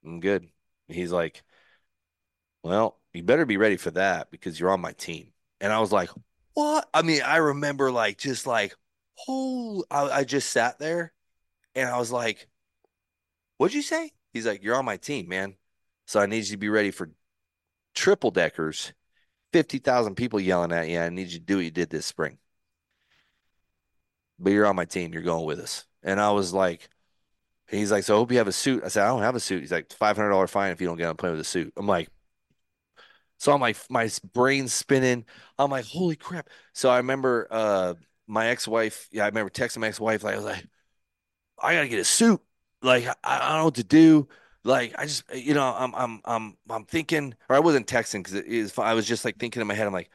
I'm good. He's like, Well, you better be ready for that because you're on my team. And I was like, What? I mean, I remember like just like, oh, I, I just sat there and I was like, What'd you say? He's like, You're on my team, man. So I need you to be ready for triple deckers, 50,000 people yelling at you. I need you to do what you did this spring. But you're on my team. You're going with us. And I was like, He's like, so I hope you have a suit. I said, I don't have a suit. He's like, $500 fine if you don't get on plane with a suit. I'm like, so I'm like, my brain's spinning. I'm like, holy crap. So I remember uh, my ex-wife. Yeah, I remember texting my ex-wife. Like, I was like, I gotta get a suit. Like, I, I don't know what to do. Like, I just, you know, I'm, I'm, I'm, I'm thinking, or I wasn't texting because it is. I was just like thinking in my head. I'm like,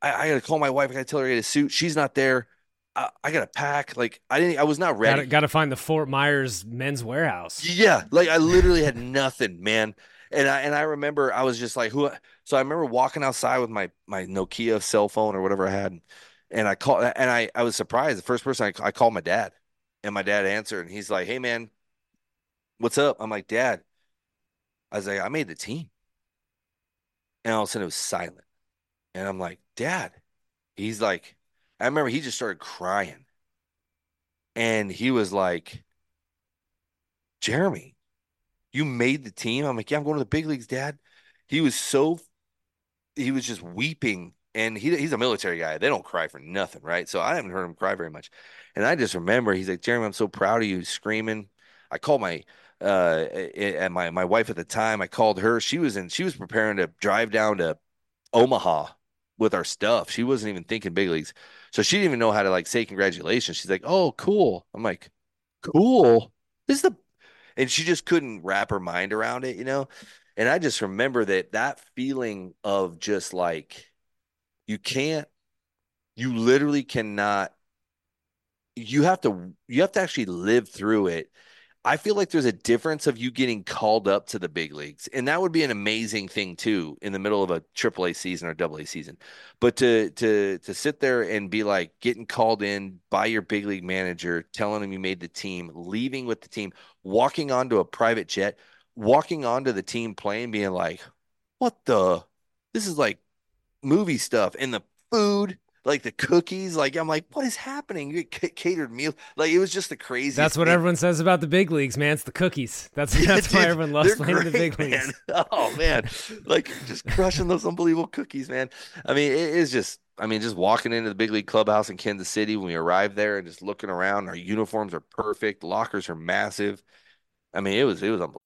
I, I gotta call my wife. I gotta tell her I get a suit. She's not there. I, I gotta pack. Like, I didn't. I was not ready. Gotta, gotta find the Fort Myers Men's Wearhouse Yeah, like I literally had nothing, man. And I and I remember I was just like, who? So I remember walking outside with my my Nokia cell phone or whatever I had, and I called and I I was surprised. The first person I, I called my dad, and my dad answered, and he's like, "Hey man, what's up?" I'm like, "Dad," I was like, "I made the team," and all of a sudden it was silent, and I'm like, "Dad," he's like, I remember he just started crying, and he was like, "Jeremy." You made the team. I'm like, yeah, I'm going to the big leagues, Dad. He was so, he was just weeping. And he, he's a military guy. They don't cry for nothing, right? So I haven't heard him cry very much. And I just remember he's like, Jeremy, I'm so proud of you, screaming. I called my uh and my my wife at the time. I called her. She was in. She was preparing to drive down to Omaha with our stuff. She wasn't even thinking big leagues, so she didn't even know how to like say congratulations. She's like, "Oh, cool." I'm like, "Cool." This is the and she just couldn't wrap her mind around it, you know. And I just remember that that feeling of just like you can't, you literally cannot. You have to, you have to actually live through it I feel like there's a difference of you getting called up to the big leagues, and that would be an amazing thing too in the middle of a AAA season or AA season. But to to to sit there and be like getting called in by your big league manager, telling him you made the team, leaving with the team, walking onto a private jet, walking onto the team plane, being like, "What the? This is like movie stuff," and the food like the cookies. Like I'm like, what is happening? You get catered meal. Like it was just the crazy. That's what thing. everyone says about the big leagues, man. It's the cookies. That's yeah, that's dude, why everyone loves playing great, the big man. leagues. Oh man, like just crushing those unbelievable cookies, man. I mean, it is just. I mean, just walking into the big league clubhouse in Kansas City when we arrived there and just looking around. Our uniforms are perfect. Lockers are massive. I mean, it was it was unbelievable.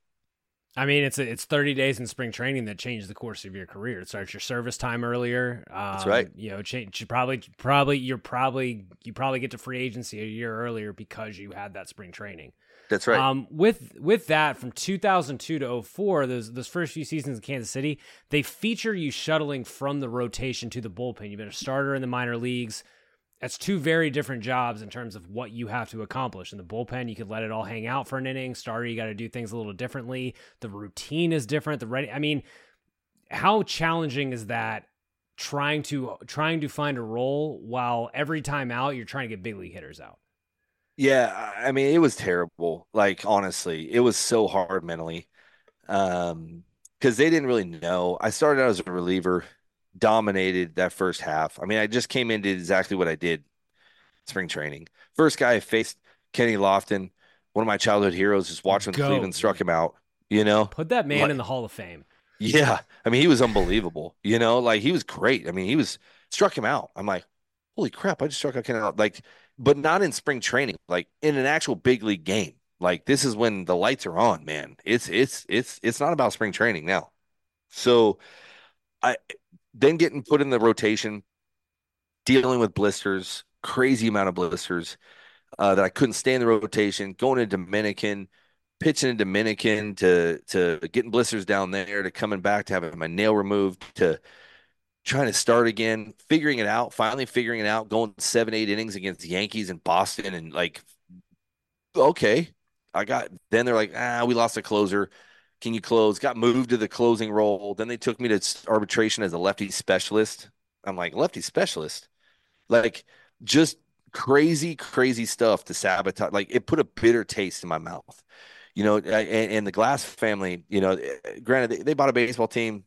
I mean, it's a, it's 30 days in spring training that change the course of your career. It starts your service time earlier. Um, That's right. You know, change. Probably, probably, you're probably, you probably get to free agency a year earlier because you had that spring training. That's right. Um, with with that, from 2002 to 04, those those first few seasons in Kansas City, they feature you shuttling from the rotation to the bullpen. You've been a starter in the minor leagues that's two very different jobs in terms of what you have to accomplish. In the bullpen, you could let it all hang out for an inning. Starter, you got to do things a little differently. The routine is different. The ready, I mean, how challenging is that? Trying to trying to find a role while every time out you're trying to get big league hitters out. Yeah, I mean, it was terrible. Like honestly, it was so hard mentally, um, because they didn't really know. I started out as a reliever dominated that first half. I mean, I just came in did exactly what I did spring training. First guy I faced Kenny Lofton, one of my childhood heroes, just watching Go. Cleveland struck him out. You know, put that man like, in the Hall of Fame. Yeah, I mean, he was unbelievable. You know, like he was great. I mean, he was struck him out. I'm like, holy crap! I just struck out Kenny out. Like, but not in spring training. Like in an actual big league game. Like this is when the lights are on, man. It's it's it's it's not about spring training now. So, I then getting put in the rotation, dealing with blisters, crazy amount of blisters uh, that I couldn't stay in the rotation, going to Dominican, pitching in Dominican to to getting blisters down there to coming back to having my nail removed to trying to start again, figuring it out, finally figuring it out, going seven, eight innings against the Yankees in Boston and like okay. I got then they're like, ah, we lost a closer. Can you close? Got moved to the closing role. Then they took me to arbitration as a lefty specialist. I'm like, lefty specialist? Like just crazy, crazy stuff to sabotage. Like it put a bitter taste in my mouth. You know, and, and the Glass family, you know, eh, granted, they, they bought a baseball team.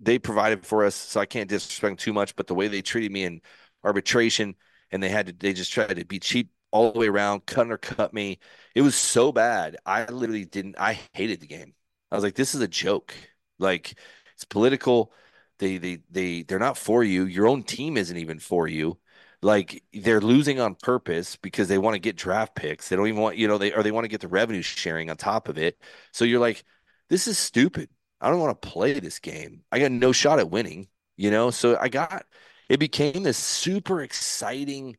They provided for us, so I can't disrespect too much. But the way they treated me in arbitration, and they had to, they just tried to be cheap all the way around, cut or cut me. It was so bad. I literally didn't. I hated the game. I was like, this is a joke. Like it's political. They they they they're not for you. Your own team isn't even for you like they're losing on purpose because they want to get draft picks. They don't even want, you know, they or they want to get the revenue sharing on top of it. So you're like, this is stupid. I don't want to play this game. I got no shot at winning, you know? So I got it became this super exciting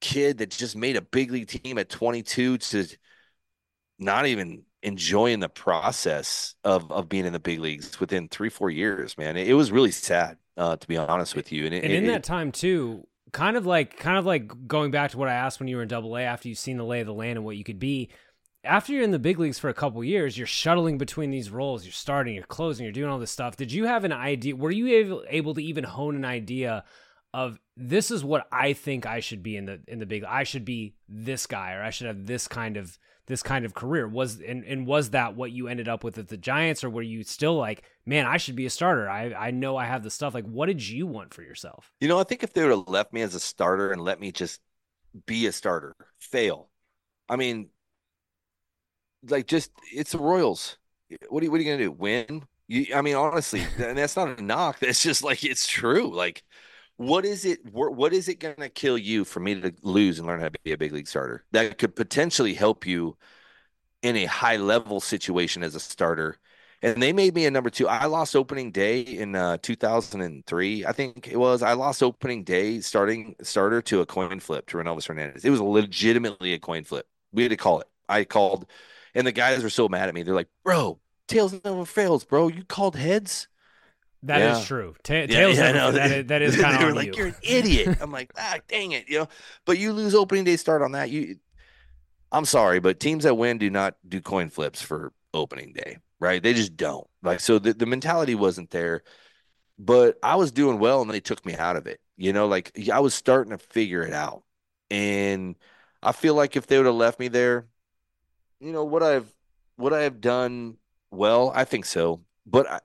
kid that just made a big league team at 22 to not even enjoying the process of of being in the big leagues within three four years man it, it was really sad uh, to be honest with you and, it, and in it, that time too kind of like kind of like going back to what I asked when you were in Double A after you've seen the lay of the land and what you could be. After you're in the big leagues for a couple years, you're shuttling between these roles. You're starting, you're closing, you're doing all this stuff. Did you have an idea? Were you able, able to even hone an idea of this is what I think I should be in the in the big? I should be this guy, or I should have this kind of this kind of career. Was and, and was that what you ended up with at the giants or were you still like man i should be a starter. I i know i have the stuff. Like what did you want for yourself? You know i think if they would have left me as a starter and let me just be a starter fail i mean like just it's the royals. What are you, what are you gonna do? Win? You, i mean honestly and that's not a knock. That's just like it's true. Like what is it what is it going to kill you for me to lose and learn how to be a big league starter that could potentially help you in a high level situation as a starter? And they made me a number two. I lost opening day in uh, 2003 i think it was. I lost opening day starting starter to a coin flip to Runelvys hernandez it was legitimately a coin flip. We had to call it. I called and the guys were so mad at me. They're like bro tails never fails bro. You called heads that yeah. is true. Ta- yeah, Tails yeah, no, that is, that is kind of. They were like, you. are an idiot." I'm like, "Ah, dang it," you know. But you lose opening day start on that. You, I'm sorry, but teams that win do not do coin flips for opening day, right? They just don't. Like, so the, the mentality wasn't there. But I was doing well, and they took me out of it. You know, like I was starting to figure it out, and I feel like if they would have left me there, you know, what I've what I have done well, I think so. But I,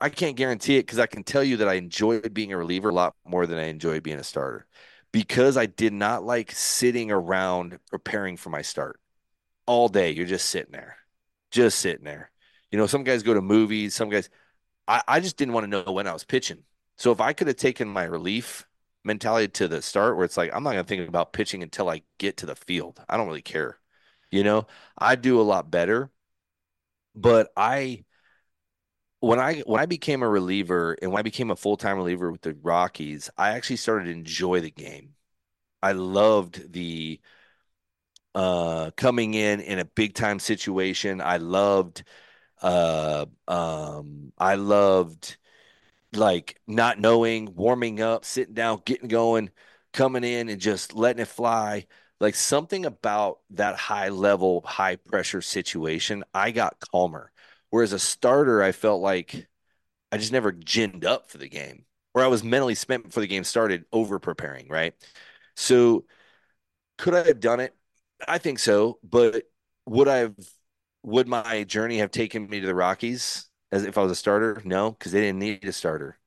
I can't guarantee it because I can tell you that I enjoyed being a reliever a lot more than I enjoyed being a starter because I did not like sitting around preparing for my start all day. You're just sitting there, just sitting there. You know, some guys go to movies, some guys, I, I just didn't want to know when I was pitching. So if I could have taken my relief mentality to the start where it's like, I'm not going to think about pitching until I get to the field, I don't really care. You know, I do a lot better, but I, when I when I became a reliever and when I became a full time reliever with the Rockies, I actually started to enjoy the game. I loved the uh, coming in in a big time situation. I loved uh, um, I loved like not knowing, warming up, sitting down, getting going, coming in and just letting it fly. Like something about that high level, high pressure situation, I got calmer. Whereas a starter, I felt like I just never ginned up for the game, or I was mentally spent before the game started, over preparing. Right. So, could I have done it? I think so. But would I have? Would my journey have taken me to the Rockies as if I was a starter? No, because they didn't need a starter.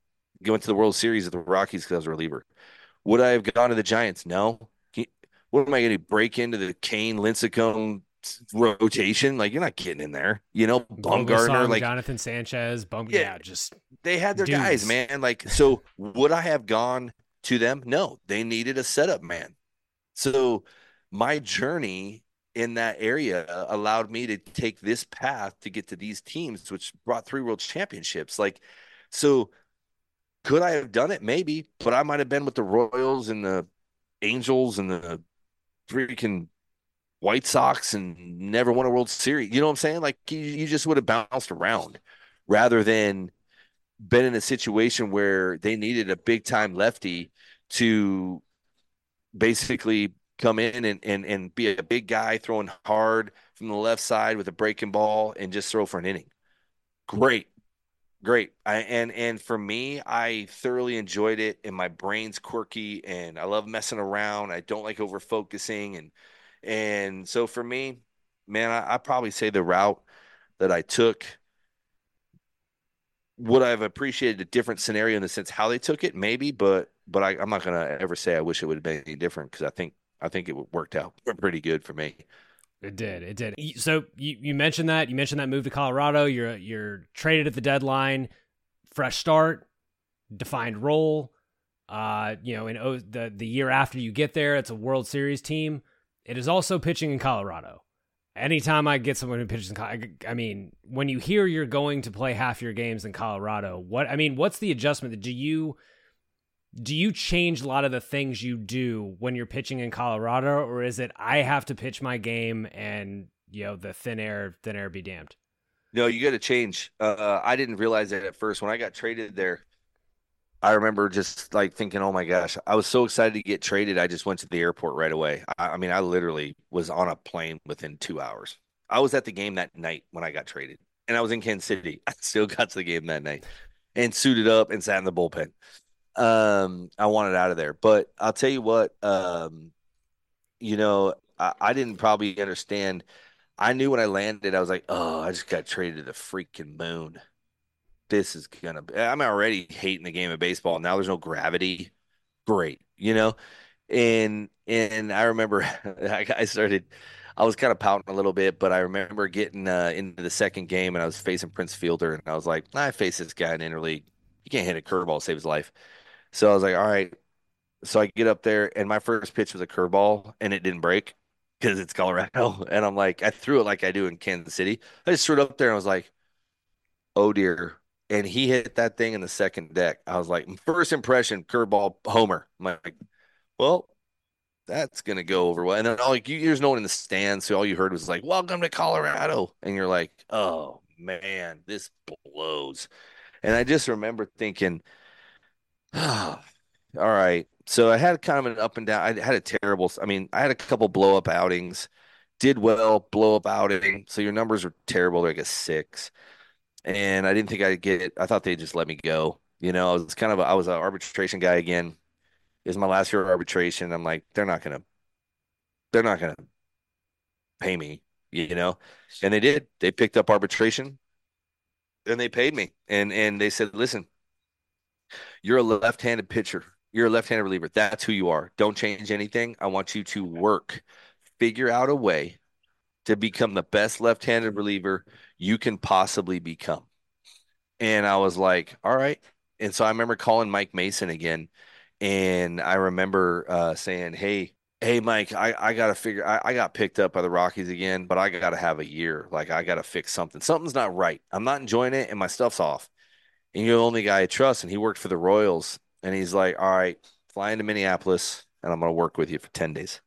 Going to the World Series of the Rockies because I was a reliever. Would I have gone to the Giants? No. what am I going to break into the Cain Lincecum rotation? Like you're not getting in there, you know. Bumgarner, like Jonathan Sanchez, Bum, yeah, yeah, just they had their dudes. guys, man. Like so, would I have gone to them? No, they needed a setup man. So my journey in that area uh, allowed me to take this path to get to these teams, which brought three world championships. Like, so could I have done it? Maybe, but I might have been with the Royals and the Angels and the freaking White Sox and never won a World Series. You know what I'm saying? Like, you, you just would have bounced around rather than been in a situation where they needed a big time lefty to basically come in and, and, and be a big guy throwing hard from the left side with a breaking ball and just throw for an inning. Great. Great. I, and and for me, I thoroughly enjoyed it and my brain's quirky and I love messing around. I don't like over focusing and and so for me, man, I, I probably say the route that I took would I have appreciated a different scenario in the sense how they took it? Maybe, but but I, am not gonna ever say I wish it would have been any different because I think I think it worked out pretty good for me. It did. It did. So you, you mentioned that you mentioned that move to Colorado. You're you're traded at the deadline, fresh start, defined role. Uh, you know, in the the year after you get there, it's a World Series team. It is also pitching in Colorado. Anytime I get someone who pitches in, Colorado, I mean, when you hear you're going to play half your games in Colorado, what I mean, what's the adjustment? Do you do you change a lot of the things you do when you're pitching in Colorado, or is it I have to pitch my game and you know the thin air, thin air be damned? No, you got to change. Uh, I didn't realize it at first when I got traded there. I remember just like thinking, "Oh my gosh!" I was so excited to get traded. I just went to the airport right away. I, I mean, I literally was on a plane within two hours. I was at the game that night when I got traded, and I was in Kansas City. I still got to the game that night and suited up and sat in the bullpen um, I wanted out of there. But I'll tell you what, um, you know, I, I didn't probably understand. I knew when I landed, I was like, oh, I just got traded to the freaking moon. This is gonna be. I'm already hating the game of baseball. Now there's no gravity. Great, you know. And and I remember I started. I was kind of pouting a little bit, but I remember getting uh, into the second game and I was facing Prince Fielder, and I was like, I face this guy in interleague. He can't hit a curveball, save his life. So I was like, all right. So I get up there, and my first pitch was a curveball, and it didn't break because it's Colorado. And I'm like, I threw it like I do in Kansas City. I just threw it up there, and I was like, oh dear. And he hit that thing in the second deck. I was like, first impression, curveball, homer. I'm like, well, that's gonna go over well. And then all like you, there's no one in the stands, so all you heard was like, "Welcome to Colorado," and you're like, "Oh man, this blows." And I just remember thinking, all right. So I had kind of an up and down. I had a terrible. I mean, I had a couple blow up outings. Did well, blow up outing. So your numbers are terrible. They're like a six, and I didn't think I'd get it. I thought they'd just let me go. You know, I was kind of a, I was an arbitration guy again. It was my last year of arbitration. I'm like, they're not gonna, they're not gonna pay me. You know, and they did. They picked up arbitration, and they paid me. And and they said, listen, you're a left-handed pitcher. You're a left-handed reliever. That's who you are. Don't change anything. I want you to work, figure out a way to become the best left-handed reliever you can possibly become. And I was like, all right. And so I remember calling Mike Mason again. And I remember uh, saying, hey, hey, Mike, I, I got to figure, I, I got picked up by the Rockies again, but I got to have a year. Like, I got to fix something. Something's not right. I'm not enjoying it, and my stuff's off and you're the only guy I trust. And he worked for the Royals. And he's like, all right, fly into Minneapolis and I'm going to work with you for 10 days.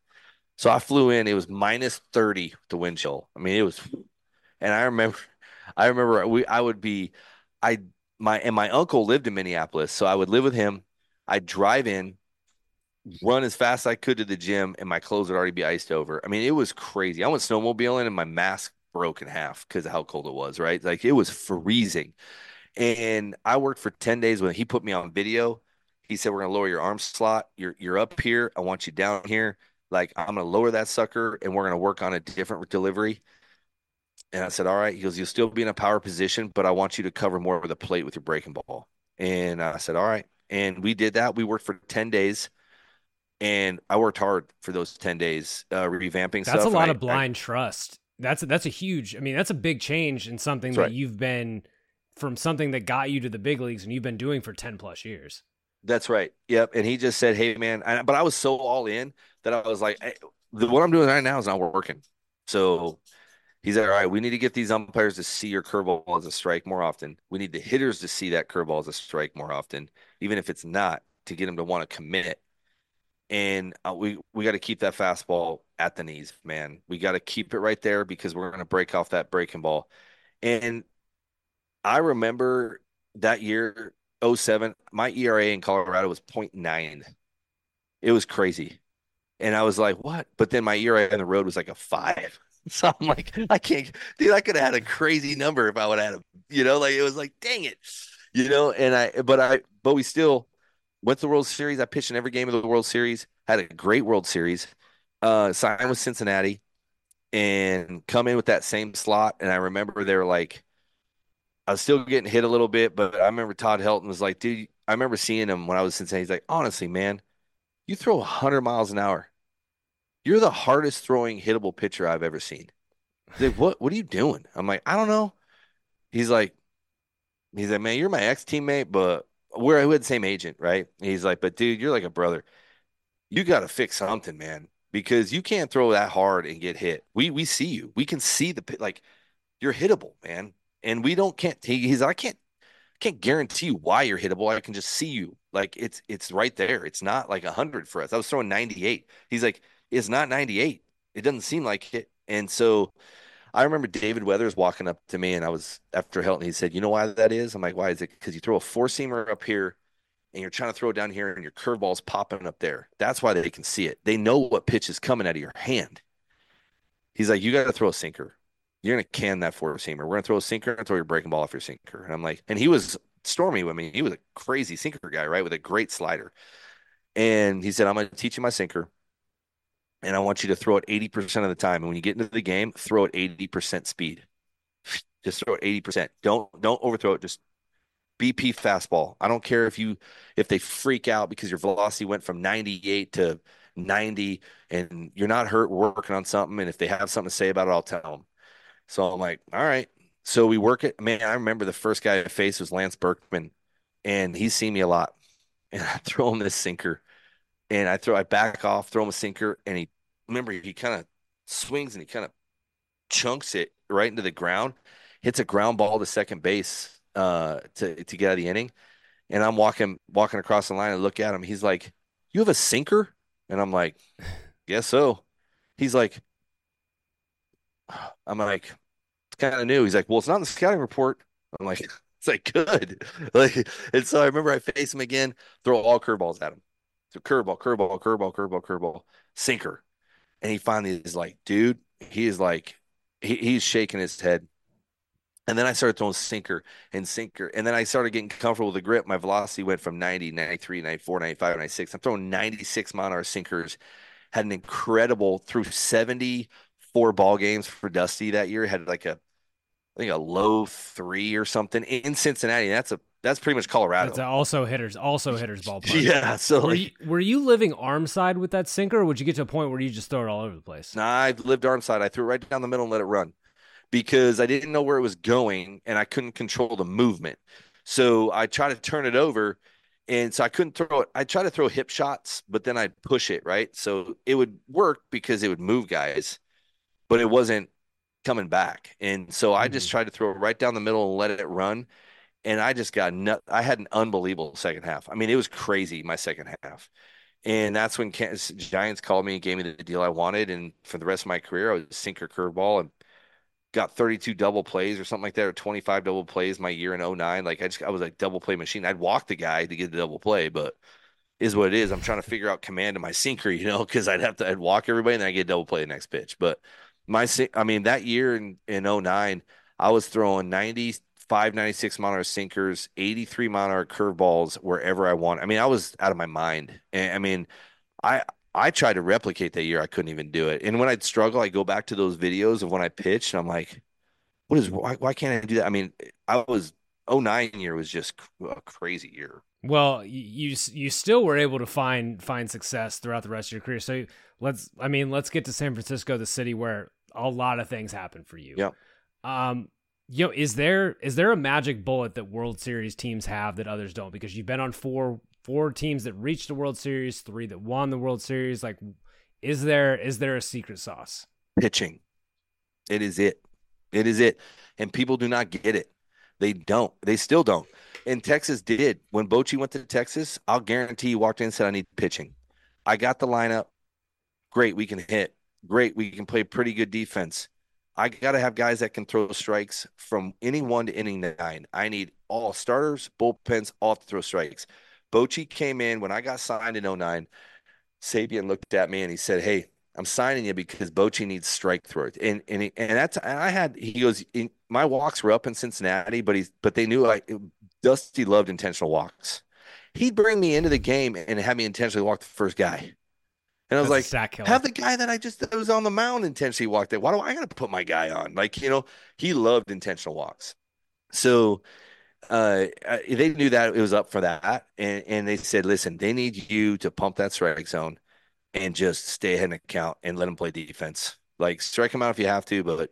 So I flew in. It was minus 30 the wind chill. I mean, it was, and I remember, I remember we, I would be, I, my, and my uncle lived in Minneapolis. So I would live with him. I'd drive in, run as fast as I could to the gym, and my clothes would already be iced over. I mean, it was crazy. I went snowmobiling and my mask broke in half because of how cold it was, right? Like it was freezing. And I worked for 10 days when he put me on video. He said, We're gonna lower your arm slot. You're you're up here. I want you down here. Like I'm gonna lower that sucker and we're gonna work on a different delivery. And I said, All right. He goes, You'll still be in a power position, but I want you to cover more of the plate with your breaking ball. And I said, All right. And we did that. We worked for 10 days. And I worked hard for those 10 days, uh, revamping That's stuff. That's a lot I, of blind I, trust. That's a, that's a huge. I mean, that's a big change in something that right. you've been from something that got you to the big leagues and you've been doing for 10 plus years. That's right. Yep. And he just said, "Hey, man," I, but I was so all in that I was like, hey, "The what I'm doing right now is not working." So he's like, "All right, we need to get these umpires to see your curveball as a strike more often. We need the hitters to see that curveball as a strike more often, even if it's not, to get them to want to commit." And uh, we we got to keep that fastball at the knees, man. We got to keep it right there because we're going to break off that breaking ball. And I remember that year 07, my ERA in Colorado was 0.9. It was crazy. And I was like, what? But then my ERA on the road was like a five. So I'm like, I can't, dude, I could have had a crazy number if I would have had a, you know, like it was like, dang it, you know, and I, but I, but we still went to the World Series. I pitched in every game of the World Series, had a great World Series, uh, signed with Cincinnati and come in with that same slot. And I remember they were like, I was still getting hit a little bit, but I remember Todd Helton was like, dude, I remember seeing him when I was in Cincinnati. He's like, honestly, man, you throw 100 miles an hour. You're the hardest throwing hittable pitcher I've ever seen. He's like, what, what are you doing? I'm like, I don't know. He's like, he's like, man, you're my ex teammate, but we're we had the same agent, right? he's like, but dude, you're like a brother. You got to fix something, man, because you can't throw that hard and get hit. We we see you. We can see the like you're hittable, man and we don't can't he, he's I can't can't guarantee why you're hittable. I can just see you. Like it's it's right there. It's not like hundred for us. I was throwing 98. He's like, it's not 98. It doesn't seem like it. And so I remember David Weathers walking up to me and I was after Helton, he said, You know why that is? I'm like, why is it? Because you throw a four seamer up here and you're trying to throw down here and your curveball's popping up there. That's why they can see it. They know what pitch is coming out of your hand. He's like, You got to throw a sinker you're gonna can that four seamer. We're gonna throw a sinker and throw your breaking ball off your sinker. And I'm like, and he was stormy with me. He was a crazy sinker guy, right? With a great slider. And he said, I'm gonna teach you my sinker. And I want you to throw it 80% of the time. And when you get into the game, throw it 80% speed. Just throw it 80%. Don't don't overthrow it. Just BP fastball. I don't care if you if they freak out because your velocity went from 98 to 90 and you're not hurt working on something. And if they have something to say about it, I'll tell them. So I'm like, all right. So we work it. Man, I remember the first guy I faced was Lance Berkman, and he's seen me a lot. And I throw him this sinker, and I throw, I back off, throw him a sinker, and he, remember, he kind of swings and he kind of chunks it right into the ground, hits a ground ball to second base uh, to to get out of the inning. And I'm walking walking across the line and look at him. He's like, "You have a sinker?" And I'm like, "Guess so." He's like, I'm like, kind of new. He's like, well, it's not in the scouting report. I'm like, it's like good. Like, and so I remember I face him again, throw all curveballs at him. So curveball, curveball, curveball, curveball, curveball, sinker. And he finally is like, dude, he is like, he, he's shaking his head. And then I started throwing sinker and sinker. And then I started getting comfortable with the grip. My velocity went from 90, 93, 94, 95, 96. I'm throwing 96 mile an hour sinkers. Had an incredible through 70 four ball games for Dusty that year. Had like a, I think a low three or something in Cincinnati. That's a that's pretty much Colorado. It's also hitters, also hitters ballpark. yeah. So were, like, you, were you living arm side with that sinker, or would you get to a point where you just throw it all over the place? Nah, I lived arm side. I threw it right down the middle and let it run because I didn't know where it was going and I couldn't control the movement. So I tried to turn it over and so I couldn't throw it. I tried to throw hip shots, but then I'd push it, right? So it would work because it would move guys but it wasn't coming back. And so I just mm-hmm. tried to throw it right down the middle and let it run. And I just got nut. I had an unbelievable second half. I mean, it was crazy my second half. And that's when Kansas Giants called me and gave me the deal I wanted. And for the rest of my career, I was sinker curveball and got 32 double plays or something like that, or 25 double plays my year in 09. Like I just, I was like double play machine. I'd walk the guy to get the double play, but is what it is. I'm trying to figure out command of my sinker, you know, because I'd have to, I'd walk everybody and then I get double play the next pitch. But my I mean that year in in 09, I was throwing 95, 96 mile sinkers, 83 mile curveballs wherever I want. I mean, I was out of my mind. And I mean, I I tried to replicate that year. I couldn't even do it. And when I'd struggle, I go back to those videos of when I pitched and I'm like, what is why why can't I do that? I mean, I was 09 year was just a crazy year. Well, you you still were able to find find success throughout the rest of your career. So let's, I mean, let's get to San Francisco, the city where a lot of things happen for you. Yeah. Um, you know, is there is there a magic bullet that World Series teams have that others don't? Because you've been on four four teams that reached the World Series, three that won the World Series. Like, is there is there a secret sauce? Pitching. It is it. It is it. And people do not get it. They don't. They still don't. And Texas did. When Bochy went to Texas, I'll guarantee he walked in and said, I need pitching. I got the lineup. Great, we can hit. Great, we can play pretty good defense. I got to have guys that can throw strikes from inning one to inning nine. I need all starters, bullpens, all to throw strikes. Bochy came in when I got signed in 09. Sabean looked at me and he said, Hey, I'm signing you because Bochy needs strike throws. And and and that's and I had he goes my walks were up in Cincinnati, but he's but they knew like Dusty loved intentional walks. He'd bring me into the game and have me intentionally walk the first guy. And I was That's like, have the guy that I just that was on the mound intentionally walked that. Why do I got to put my guy on? Like, you know, he loved intentional walks. So uh, they knew that it was up for that. And, and they said, listen, they need you to pump that strike zone and just stay ahead in the count and let him play defense. Like, strike him out if you have to, but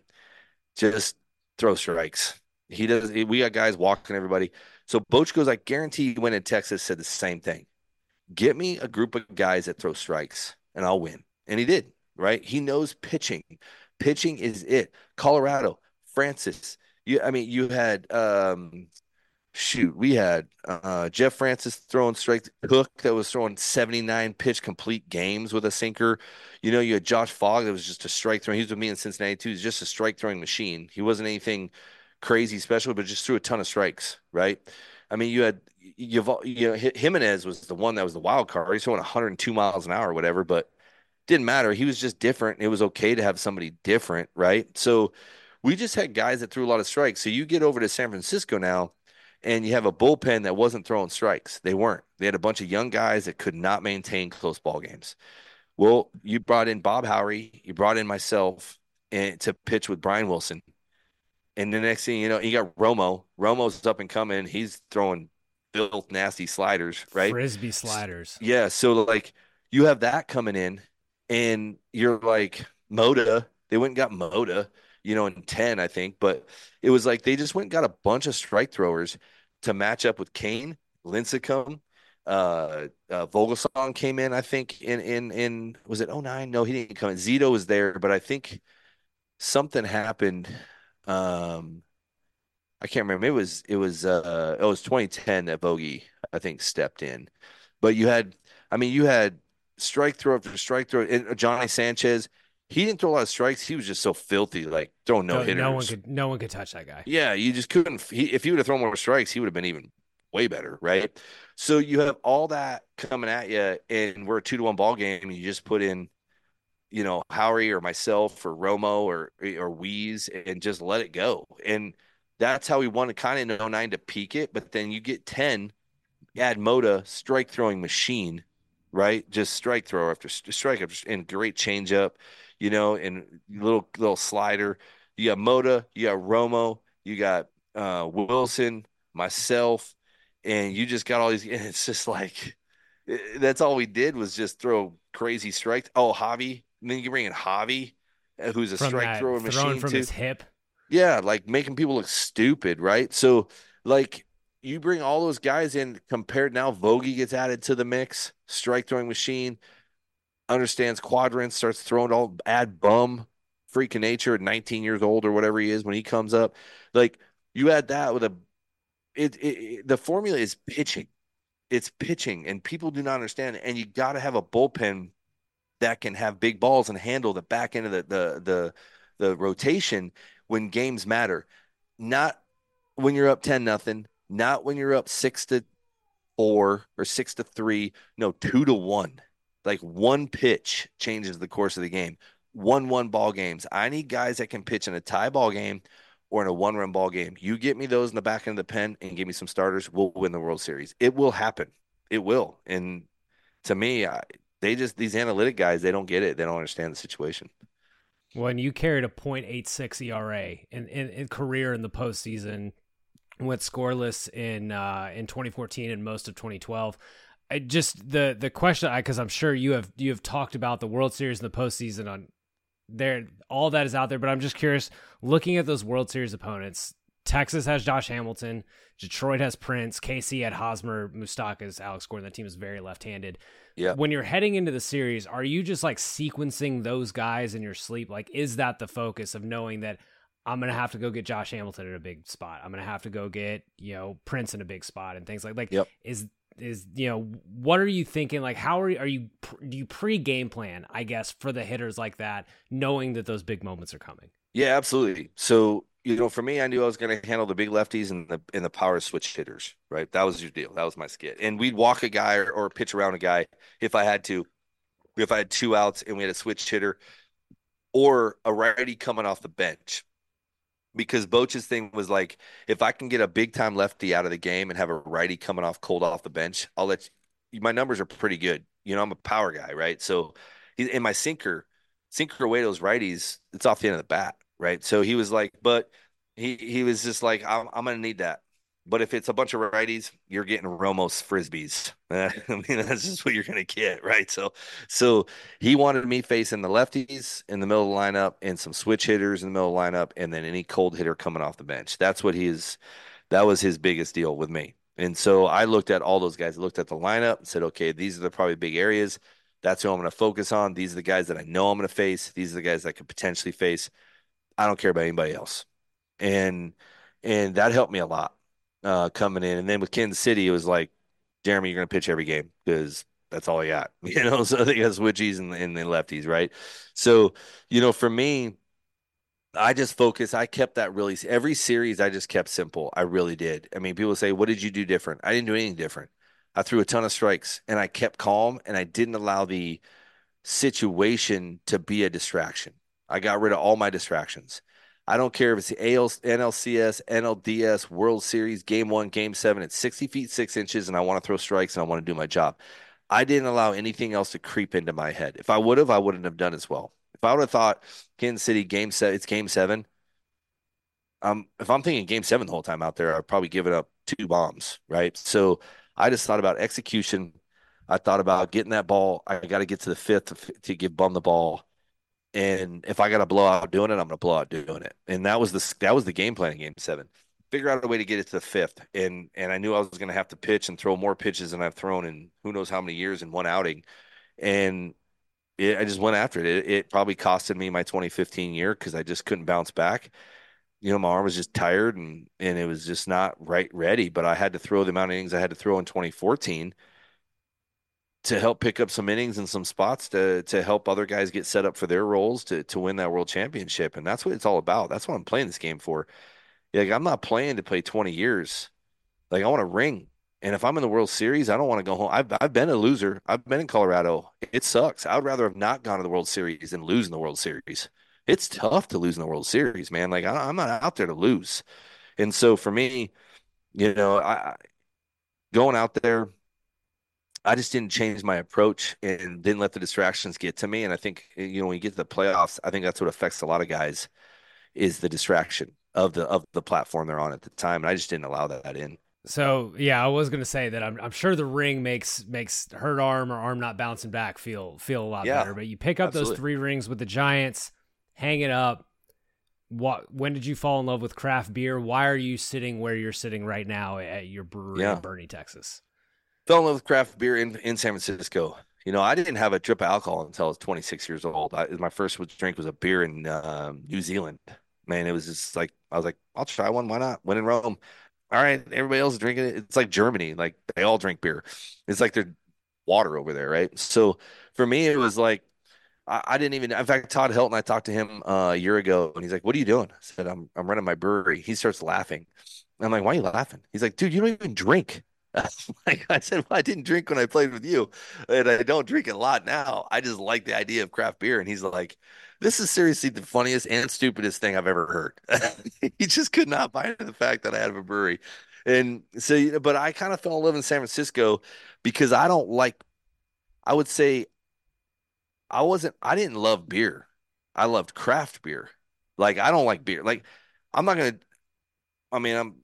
just throw strikes. He does. We got guys walking everybody. So Boch goes, I guarantee you win in Texas said the same thing. Get me a group of guys that throw strikes and I'll win. And he did, right? He knows pitching. Pitching is it. Colorado, Francis. You I mean, you had um shoot, we had uh, Jeff Francis throwing strikes, Cook that was throwing 79 pitch complete games with a sinker. You know, you had Josh Fogg that was just a strike throwing. He was with me in Cincinnati too. He's just a strike throwing machine. He wasn't anything crazy special, but just threw a ton of strikes, right? I mean, you had you you know Jimenez was the one that was the wild card. He's throwing 102 miles an hour or whatever, but didn't matter. He was just different. It was okay to have somebody different, right? So we just had guys that threw a lot of strikes. So you get over to San Francisco now, and you have a bullpen that wasn't throwing strikes. They weren't. They had a bunch of young guys that could not maintain close ball games. Well, you brought in Bob Howry, you brought in myself, and to pitch with Brian Wilson. And the next thing you know, you got Romo. Romo's up and coming. He's throwing filth nasty sliders, right? Frisbee sliders. Yeah. So like you have that coming in, and you're like Mota. They went and got Mota, you know, in 10, I think. But it was like they just went and got a bunch of strike throwers to match up with Cain, Lincecum. Uh, uh Vogelsong came in, I think, in in in was it 09? No, he didn't come in. Zito was there, but I think something happened. Um I can't remember. It was it was uh it was 2010 that Vogie I think stepped in. But you had I mean you had strike throw after strike throw and Johnny Sanchez he didn't throw a lot of strikes. He was just so filthy, like throwing no, no hitters. No one could, no one could touch that guy. Yeah, you just couldn't. He, if he would have thrown more strikes, he would have been even way better, right? So you have all that coming at you, and we're a two to one ball game. And you just put in, you know, Howry or myself or Romo or or Weeze, and just let it go. And that's how we wanted kind of in 09 to peak it. But then you get ten, add Mota, strike throwing machine, right? Just strike thrower after strike after, and great changeup you know, and little little slider. You got Mota, you got Romo, you got uh, Wilson, myself, and you just got all these. And it's just like that's all we did was just throw crazy strikes. Oh, Javi, and then you bring in Javi, uh, who's a from strike throwing machine from too. his hip. Yeah, like making people look stupid, right? So, like you bring all those guys in compared now Vogie gets added to the mix, strike throwing machine understands quadrants, starts throwing all add bum freaking nature at 19 years old or whatever he is when he comes up. Like you add that with a it, it, it the formula is pitching. It's pitching, and people do not understand. And you got to have a bullpen that can have big balls and handle the back end of the the the, the rotation when games matter. Not when you're up 10 nothing, not when you're up 6 to 4 or 6 to 3, no, 2 to 1 like one pitch changes the course of the game. One one ball games. I need guys that can pitch in a tie ball game or in a one run ball game. You get me those in the back end of the pen and give me some starters. We'll win the World Series. It will happen. It will. And to me, I, they just these analytic guys, they don't get it. They don't understand the situation. When you carried a .86 ERA in, in, in career in the postseason, went scoreless in uh, in 2014 and most of 2012. I just the the question because I'm sure you have you have talked about the World Series and the postseason on there all that is out there, but I'm just curious looking at those World Series opponents. Texas has Josh Hamilton, Detroit has Prince, KC had Hosmer, Moustakas, Alex Gordon. That team is very left-handed. Yeah. When you're heading into the series, are you just like sequencing those guys in your sleep? Like, is that the focus of knowing that I'm gonna have to go get Josh Hamilton in a big spot. I'm gonna have to go get you know Prince in a big spot and things like like. Yep. Is is you know what are you thinking? Like how are you, are you do you pre game plan? I guess for the hitters like that, knowing that those big moments are coming. Yeah, absolutely. So you know, for me, I knew I was going to handle the big lefties and the and the power switch hitters. Right, that was your deal. That was my skit. And we'd walk a guy or, or pitch around a guy if I had to. If I had two outs and we had a switch hitter or a righty coming off the bench because Boch's thing was like, if I can get a big time lefty out of the game and have a righty coming off cold off the bench, I'll let you. My numbers are pretty good. You know, I'm a power guy, right? So, in my sinker, sinker away those righties, it's off the end of the bat, right? So he was like, but he he was just like, I'm, I'm gonna need that. But if it's a bunch of righties, you're getting Romos frisbees. I mean, that's just what you're gonna get, right? So, so he wanted me facing the lefties in the middle of the lineup and some switch hitters in the middle of the lineup, and then any cold hitter coming off the bench. That's what he's. That was his biggest deal with me. And so I looked at all those guys. Looked at the lineup and said, okay, these are the probably big areas. That's who I'm going to focus on. These are the guys that I know I'm going to face. These are the guys I could potentially face. I don't care about anybody else. And and that helped me a lot uh, coming in. And then with Kansas City, it was like, Jeremy, you're going to pitch every game because that's all I got. You know, so they got switchies and, and the lefties, right? So, you know, for me, I just focus. I kept that really every series. I just kept simple. I really did. I mean, people say, "What did you do different?" I didn't do anything different. I threw a ton of strikes and I kept calm and I didn't allow the situation to be a distraction. I got rid of all my distractions. I don't care if it's the AL, NLCS, NLDS, World Series, Game One, Game Seven. It's 60 feet six inches, and I want to throw strikes and I want to do my job. I didn't allow anything else to creep into my head. If I would have, I wouldn't have done as well. If I would have thought Kansas City Game Seven, it's Game Seven. Um, if I'm thinking Game Seven the whole time out there, I'd probably give it up two bombs, right? So I just thought about execution. I thought about getting that ball. I got to get to the fifth to, to give Bum the ball and if I got to blow out doing it, I'm going to blow out doing it. And that was the that was the game plan in Game Seven. Figure out a way to get it to the fifth, and and I knew I was going to have to pitch and throw more pitches than I've thrown in who knows how many years in one outing, and it, I just went after it. it. It probably costed me my 2015 year because I just couldn't bounce back. You know, my arm was just tired and and it was just not right ready. But I had to throw the amount of innings I had to throw in 2014 to help pick up some innings and some spots to to help other guys get set up for their roles to to win that world championship. And that's what it's all about. That's what I'm playing this game for. Like I'm not playing to play 20 years. Like I want to ring. And if I'm in the World Series, I don't want to go home. I've I've been a loser. I've been in Colorado. It sucks. I would rather have not gone to the World Series than lose in the World Series. It's tough to lose in the World Series, man. Like I, am not out there to lose. And so for me, you know, I going out there I just didn't change my approach and didn't let the distractions get to me. And I think eh, you know when you get to the playoffs, I think that's what affects a lot of guys is the distraction of the of the platform they're on at the time. And I just didn't allow that in. So yeah, I was gonna say that I'm I'm sure the ring makes makes hurt arm or arm not bouncing back feel feel a lot yeah, better. But you pick up absolutely. those three rings with the Giants, hang it up. What when did you fall in love with craft beer? Why are you sitting where you're sitting right now at your brewery yeah. in Boerne, Texas? Fell in love with craft beer in, in San Francisco. You know, I didn't have a drip of alcohol until I was 26 years old. I, my first drink was a beer in um, New Zealand. Man, it was just like I was like, I'll try one. Why not? When in Rome. All right, everybody else is drinking it. It's like Germany. Like they all drink beer. It's like they're water over there, right? So for me, it was like I, I didn't even. In fact, Todd Helton, I talked to him uh, a year ago, and he's like, "What are you doing?" I said, "I'm I'm running my brewery." He starts laughing. I'm like, "Why are you laughing?" He's like, "Dude, you don't even drink." like I said, well, I didn't drink when I played with you, and I don't drink a lot now. I just like the idea of craft beer. And he's like, "This is seriously the funniest and stupidest thing I've ever heard." he just could not buy the fact that I had a brewery, and so. But I kind of fell in love in San Francisco because I don't like. I would say I wasn't. I didn't love beer. I loved craft beer. Like I don't like beer. Like I'm not gonna. I mean, I'm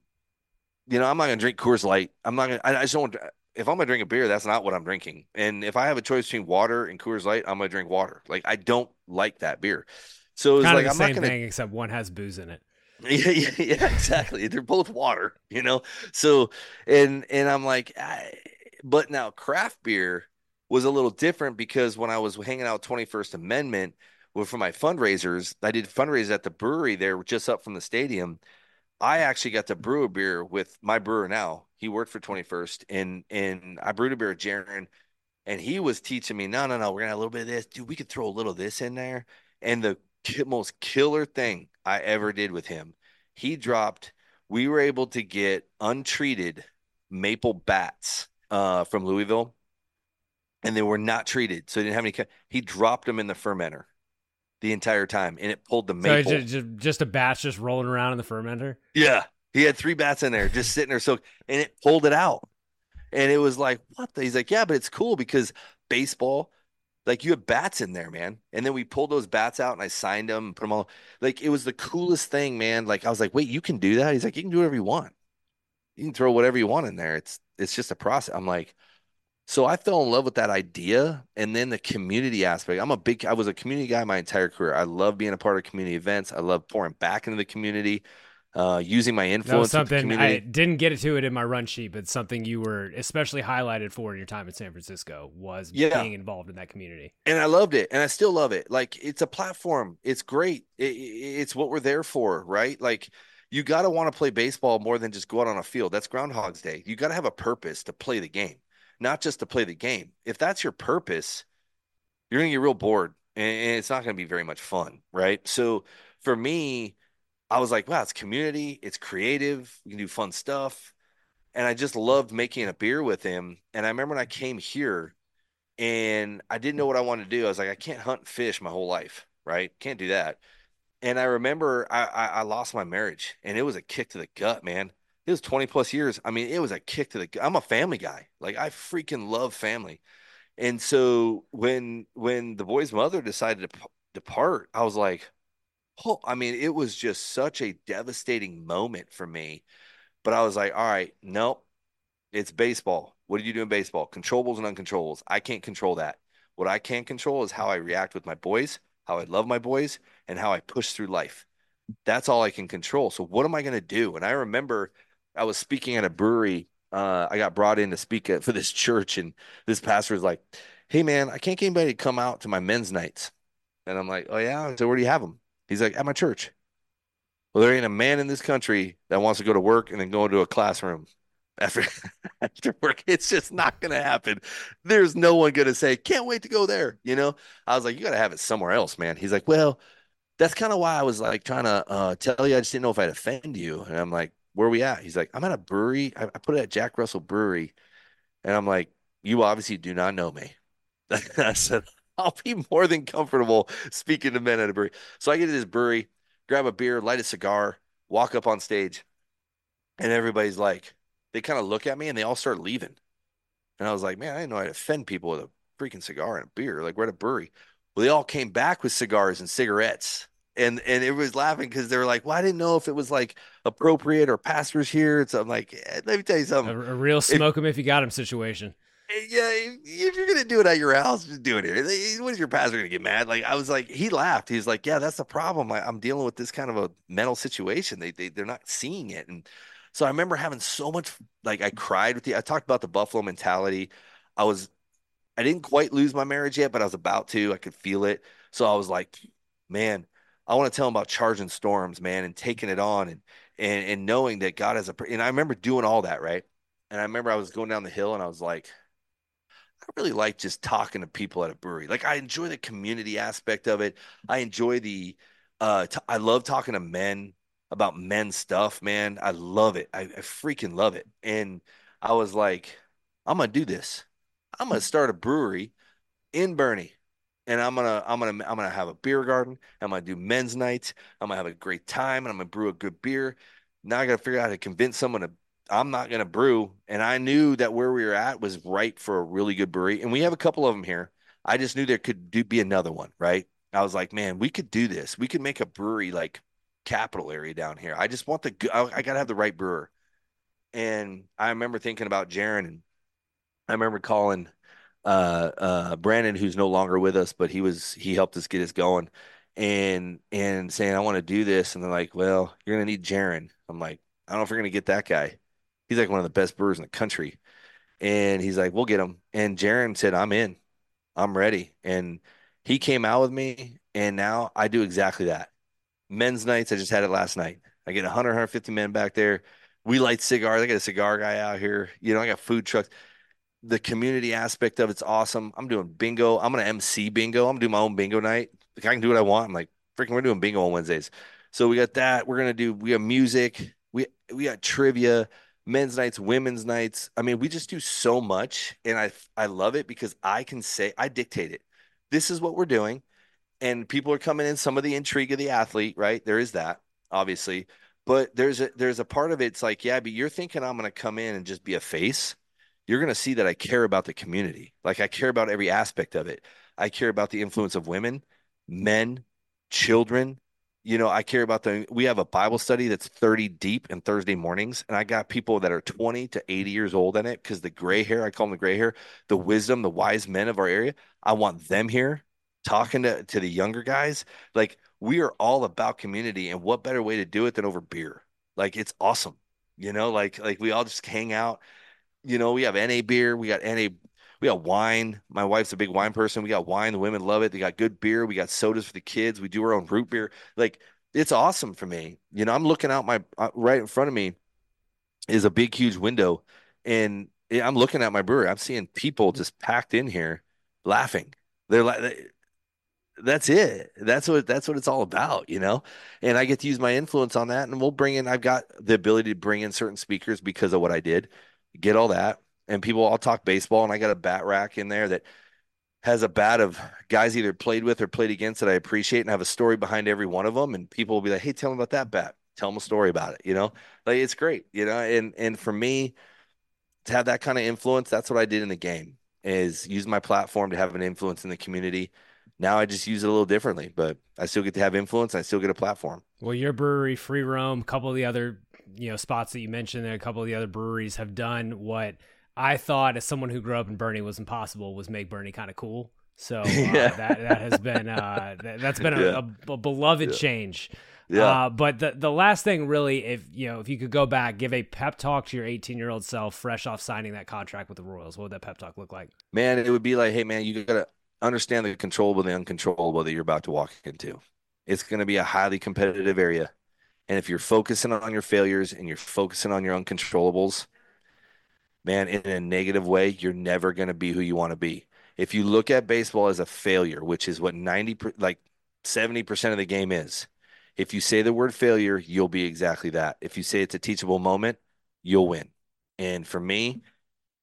you know, I'm not gonna drink Coors Light. I'm not gonna. I, I just don't. If I'm gonna drink a beer, that's not what I'm drinking. And if I have a choice between water and Coors Light, I'm gonna drink water. Like I don't like that beer. So it's kind like the I'm same not gonna. thing, except one has booze in it. Yeah, yeah, yeah, exactly. They're both water, you know. So, and and I'm like, I, but now craft beer was a little different because when I was hanging out 21st Amendment, well, for my fundraisers, I did fundraisers at the brewery there, just up from the stadium. I actually got to brew a beer with my brewer now. He worked for 21st, and and I brewed a beer with Jaron, and he was teaching me, no, no, no, we're gonna have a little bit of this, dude. We could throw a little of this in there, and the most killer thing I ever did with him, he dropped. We were able to get untreated maple bats uh, from Louisville, and they were not treated, so he didn't have any. He dropped them in the fermenter the entire time, and it pulled the maple. So just, just a batch just rolling around in the fermenter. Yeah, he had three bats in there just sitting there, so and it pulled it out, and it was like, what? The? He's like, yeah, but it's cool because baseball, like you have bats in there, man. And then we pulled those bats out, and I signed them, put them all. Like it was the coolest thing, man. Like I was like, wait, you can do that? He's like, you can do whatever you want. You can throw whatever you want in there. It's it's just a process. I'm like, so I fell in love with that idea and then the community aspect. I'm a big, I was a community guy my entire career. I love being a part of community events. I love pouring back into the community, uh, using my influence. That something I didn't get to it in my run sheet, but something you were especially highlighted for in your time in San Francisco was yeah. being involved in that community. And I loved it. And I still love it. Like it's a platform. It's great. It, it's what we're there for, right? Like, you got to want to play baseball more than just go out on a field. That's Groundhog's Day. You got to have a purpose to play the game not just to play the game. If that's your purpose, you're going to get real bored and it's not going to be very much fun, right? So for me, I was like, wow, it's community, it's creative, we can do fun stuff. And I just loved making a beer with him. And I remember when I came here and I didn't know what I wanted to do. I was like, I can't hunt fish my whole life, right? Can't do that. And I remember I, I, I lost my marriage and it was a kick to the gut, man it was 20 plus years. I mean, it was a kick to the I'm a family guy. Like I freaking love family. And so when when the boy's mother decided to p- depart, I was like, "Oh, I mean, it was just such a devastating moment for me." But I was like, "All right, nope. It's baseball. What do you do in baseball? Controllables and uncontrollables. I can't control that. What I can control is how I react with my boys, how I love my boys, and how I push through life. That's all I can control. So what am I going to do?" And I remember I was speaking at a brewery. Uh, I got brought in to speak at, for this church, and this pastor was like, "Hey, man, I can't get anybody to come out to my men's nights." And I'm like, "Oh yeah." So where do you have them? He's like, "At my church." Well, there ain't a man in this country that wants to go to work and then go into a classroom after after work. It's just not going to happen. There's no one going to say, "Can't wait to go there." You know, I was like, "You got to have it somewhere else, man." He's like, "Well." That's kind of why I was like trying to uh, tell you. I just didn't know if I'd offend you. And I'm like, where we at? He's like, I'm at a brewery. I, I put it at Jack Russell Brewery. And I'm like, you obviously do not know me. I said, I'll be more than comfortable speaking to men at a brewery. So I get to this brewery, grab a beer, light a cigar, walk up on stage, and everybody's like, they kind of look at me and they all start leaving. And I was like, man, I didn't know I'd offend people with a freaking cigar and a beer. Like we're at a brewery. Well, they all came back with cigars and cigarettes and and it was laughing because they were like, "Well, I didn't know if it was like appropriate or pastors here." So I'm like, eh, "Let me tell you something: a, a real smoke them if you got him situation." Eh, yeah, if, if you're gonna do it at your house, just do it here. What is your pastor gonna get mad? Like I was like, he laughed. He's like, "Yeah, that's the problem. I, am dealing with this kind of a mental situation. They they they're not seeing it." And so I remember having so much like I cried with the. I talked about the Buffalo mentality. I was, I didn't quite lose my marriage yet, but I was about to. I could feel it. So I was like, man I want to tell them about charging storms, man, and taking it on and and and knowing that God has a and I remember doing all that, right? And I remember I was going down the hill and I was like, I really like just talking to people at a brewery. Like I enjoy the community aspect of it. I enjoy the uh t- I love talking to men about men stuff, man. I love it. I, I freaking love it. And I was like, I'm gonna do this. I'm gonna start a brewery in Boerne and I'm gonna I'm gonna I'm gonna have a beer garden. I'm gonna do men's nights. I'm gonna have a great time, and I'm gonna brew a good beer. Now I gotta figure out how to convince someone to. I'm not gonna brew, and I knew that where we were at was right for a really good brewery, and we have a couple of them here. I just knew there could do, be another one, right? I was like, man, we could do this. We could make a brewery like capital area down here. I just want the I, I gotta have the right brewer. And I remember thinking about Jaron and I remember calling uh uh Brandon who's no longer with us, but he was he helped us get us going and and saying I want to do this and they're like, "Well, you're to need Jaron." I'm like, "I don't know if you're to get that guy." He's like one of the best brewers in the country. And he's like, "We'll get him." And Jaron said, "I'm in. I'm ready." And he came out with me and now I do exactly that. Men's nights, I just had it last night. I get 100, 150 men back there. We light cigars. I got a cigar guy out here. You know, I got food trucks the community aspect of it's awesome. I'm doing bingo. I'm gonna MC bingo. I'm gonna do my own bingo night. Like I can do what I want. I'm like, freaking, we're doing bingo on Wednesdays. So we got that. We're gonna do. We have music. We we got trivia, men's nights, women's nights. I mean, we just do so much, and I I love it because I can say I dictate it. This is what we're doing, and people are coming in. Some of the intrigue of the athlete, right? There is that, obviously, but there's a there's a part of it, it's like, yeah, but you're thinking I'm gonna come in and just be a face you're going to see that I care about the community. Like I care about every aspect of it. I care about the influence of women, men, children. You know, I care about the. We have a Bible study that's 30 deep in Thursday mornings, and I got people that are 20 to 80 years old in it because the gray hair, I call them the gray hair, the wisdom, the wise men of our area. I want them here talking to, to the younger guys. Like we are all about community, and what better way to do it than over beer? Like it's awesome. You know, like like we all just hang out you know, we have NA beer, we got NA, we got wine. My wife's a big wine person. We got wine. The women love it. They got good beer. We got sodas for the kids. We do our own root beer. Like it's awesome for me. You know, I'm looking out my uh, right in front of me is a big, huge window, and I'm looking at my brewery. I'm seeing people just packed in here, laughing. They're like, that's it. That's what that's what it's all about, you know. And I get to use my influence on that, and we'll bring in. I've got the ability to bring in certain speakers because of what I did get all that. And people, I'll talk baseball, and I got a bat rack in there that has a bat of guys either played with or played against that I appreciate and have a story behind every one of them. And people will be like, "Hey, tell them about that bat. Tell them a story about it." You know, like it's great. You know, and and for me to have that kind of influence, that's what I did in the game is use my platform to have an influence in the community. Now I just use it a little differently, but I still get to have influence. I still get a platform. Well, your brewery, Free Roam, a couple of the other you know spots that you mentioned there, a couple of the other breweries have done what I thought as someone who grew up in Boerne was impossible was make Boerne kind of cool. So uh, yeah. that that has been uh, that, has been a, yeah. a, a beloved yeah. change. Yeah. Uh, but the the last thing really, if you know, if you could go back, give a pep talk to your 18 year old self, fresh off signing that contract with the Royals, what would that pep talk look like? Man, it would be like, hey, man, you gotta understand the controllable, the uncontrollable that you're about to walk into. It's going to be a highly competitive area. And if you're focusing on your failures and you're focusing on your uncontrollables, man, in a negative way, you're never going to be who you want to be. If you look at baseball as a failure, which is what 90 like 70% of the game is. If you say the word failure, you'll be exactly that. If you say it's a teachable moment, you'll win. And for me,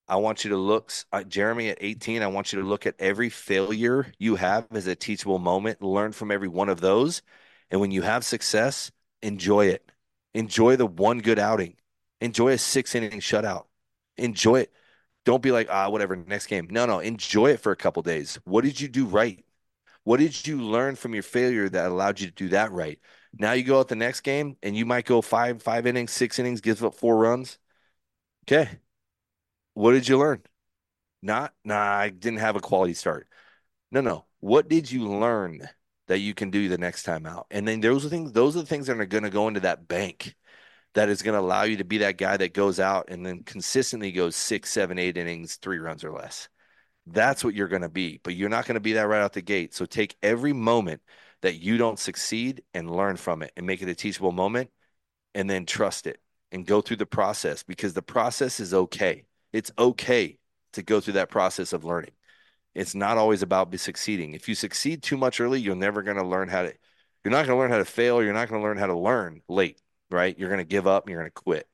I want you to look, uh, Jeremy, at 18, I want you to look at every failure you have as a teachable moment, learn from every one of those. And when you have success, enjoy it. Enjoy the one good outing. Enjoy a six inning shutout. Enjoy it. Don't be like, ah, whatever, next game. No, no, enjoy it for a couple days. What did you do right? What did you learn from your failure that allowed you to do that right? Now you go out the next game and you might go five, five innings, six innings, give up four runs. Okay. What did you learn? Not, nah, I didn't have a quality start. No, no. What did you learn that you can do the next time out. And then those are things those are the things that are going to go into that bank that is going to allow you to be that guy that goes out and then consistently goes six, seven, eight innings, three runs or less. That's what you're going to be, but you're not going to be that right out the gate. So take every moment that you don't succeed and learn from it and make it a teachable moment and then trust it and go through the process because the process is okay. It's okay to go through that process of learning. It's not always about be succeeding. If you succeed too much early, you're never going to learn how to. You're not going to learn how to fail. You're not going to learn how to learn late, right? You're going to give up. And you're going to quit.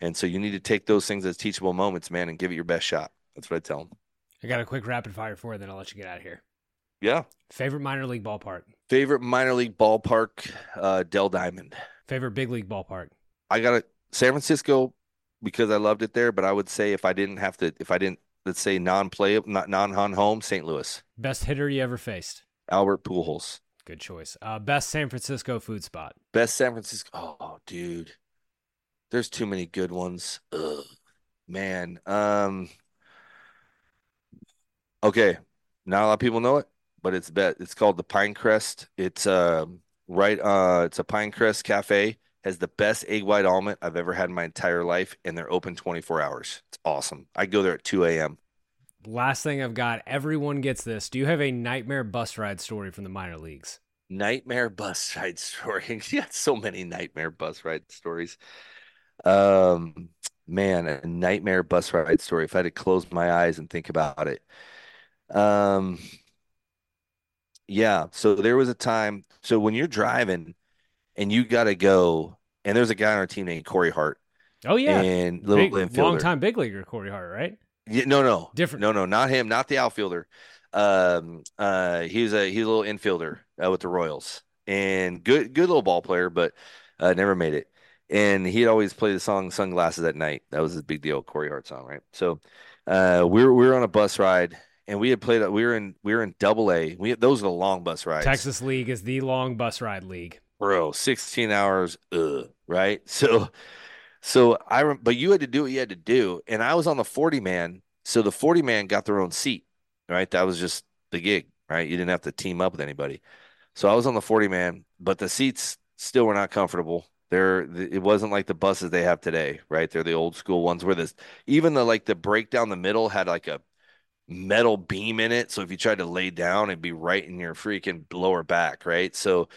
And so you need to take those things as teachable moments, man, and give it your best shot. That's what I tell them. I got a quick rapid fire for you, then I'll let you get out of here. Yeah. Favorite minor league ballpark? Favorite minor league ballpark, uh, Dell Diamond. Favorite big league ballpark? I got it, San Francisco because I loved it there. But I would say if I didn't have to, if I didn't let's say non-play, not non-hun home, St. Louis. Best hitter you ever faced? Albert Pujols. Good choice. Uh, best San Francisco food spot. Best San Francisco. Oh, dude. there's too many good ones. Ugh, man. Um. Okay, not a lot of people know it, but it's bet it's called the Pinecrest. It's uh right uh it's a Pinecrest cafe. Has the best egg white omelet I've ever had in my entire life, and they're open 24 hours. It's awesome. I go there at 2 a.m. Last thing I've got, everyone gets this. Do you have a nightmare bus ride story from the minor leagues? Nightmare bus ride story. you got so many nightmare bus ride stories. Um, man, a nightmare bus ride story. If I had to close my eyes and think about it. Um, yeah. So there was a time. So when you're driving and you got to go, and there's a guy on our team named Corey Hart. Oh yeah, and little big, long time big leaguer Corey Hart, right? Yeah, no, no, different. No, no, not him, not the outfielder. Um, uh, he's a he's a little infielder uh, with the Royals, and good good little ball player, but uh, never made it. And he'd always play the song "Sunglasses at Night." That was his big deal, Corey Hart song, right? So, uh, we were we were on a bus ride, and we had played. We were in we were in Double A. We those are the long bus rides. Texas League is the long bus ride league, bro. Sixteen hours, ugh, right? So so I, but you had to do what you had to do, and I was on the forty man. So the forty man got their own seat, right? That was just the gig, right? You didn't have to team up with anybody. So I was on the forty man, but the seats still were not comfortable. They're it wasn't like the buses they have today, right? They're the old school ones where this even the like the break down the middle had like a metal beam in it. So if you tried to lay down, it'd be right in your freaking lower back, right? So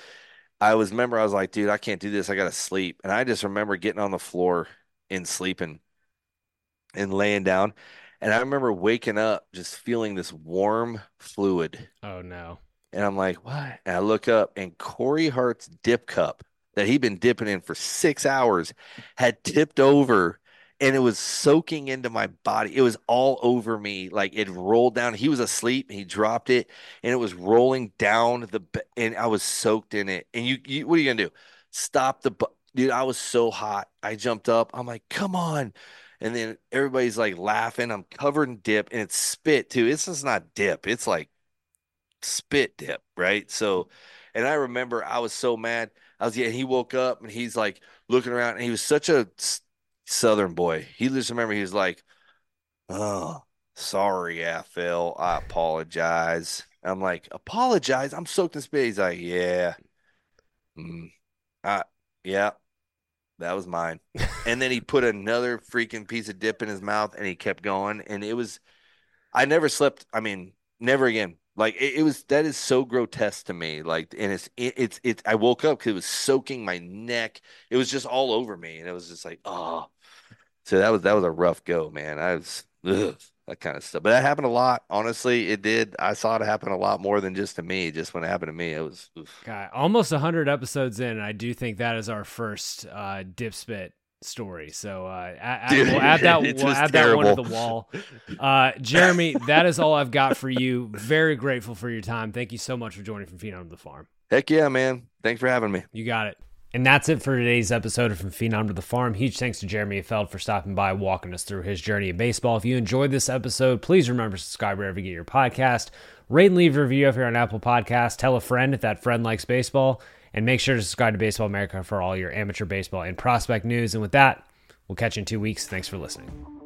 I was remember I was like, dude, I can't do this. I gotta sleep. And I just remember getting on the floor and sleeping and laying down. And I remember waking up just feeling this warm fluid. Oh no. And I'm like, what? And I look up and Corey Hart's dip cup that he'd been dipping in for six hours had tipped over and it was soaking into my body. It was all over me. Like it rolled down. He was asleep. He dropped it, and it was rolling down the. And I was soaked in it. And you, you what are you gonna do? Stop the dude. I was so hot. I jumped up. I'm like, come on. And then everybody's like laughing. I'm covered in dip, and it's spit too. It's just not dip. It's like spit dip, right? So, and I remember I was so mad. I was yeah. He woke up and he's like looking around, and he was such a Southern boy. He just remember he was like, "Oh, sorry, Phil. I apologize." I'm like, "Apologize? I'm soaked in spit." He's like, "Yeah, mm, I, yeah, that was mine." and then he put another freaking piece of dip in his mouth, and he kept going. And it was, I never slept. I mean, never again. Like it, it was that is so grotesque to me. Like, and it's it, it's it's. I woke up because it was soaking my neck. It was just all over me, and it was just like, oh. So that was that was a rough go, man. I was ugh, that kind of stuff, but that happened a lot. Honestly, it did. I saw it happen a lot more than just to me. Just when it happened to me, it was God, almost hundred episodes in. I do think that is our first uh, dip spit story. So uh, add, Dude, we'll add that. We'll add terrible. that one to the wall. Uh, Jeremy, that is all I've got for you. Very grateful for your time. Thank you so much for joining from Phenom to the Farm. Heck yeah, man! Thanks for having me. You got it. And that's it for today's episode of From Phenom to the Farm. Huge thanks to Jeremy Affeldt for stopping by, walking us through his journey in baseball. If you enjoyed this episode, please remember to subscribe wherever you get your podcast. Rate and leave a review if you're on Apple Podcast. Tell a friend if that friend likes baseball. And make sure to subscribe to Baseball America for all your amateur baseball and prospect news. And with that, we'll catch you in two weeks. Thanks for listening.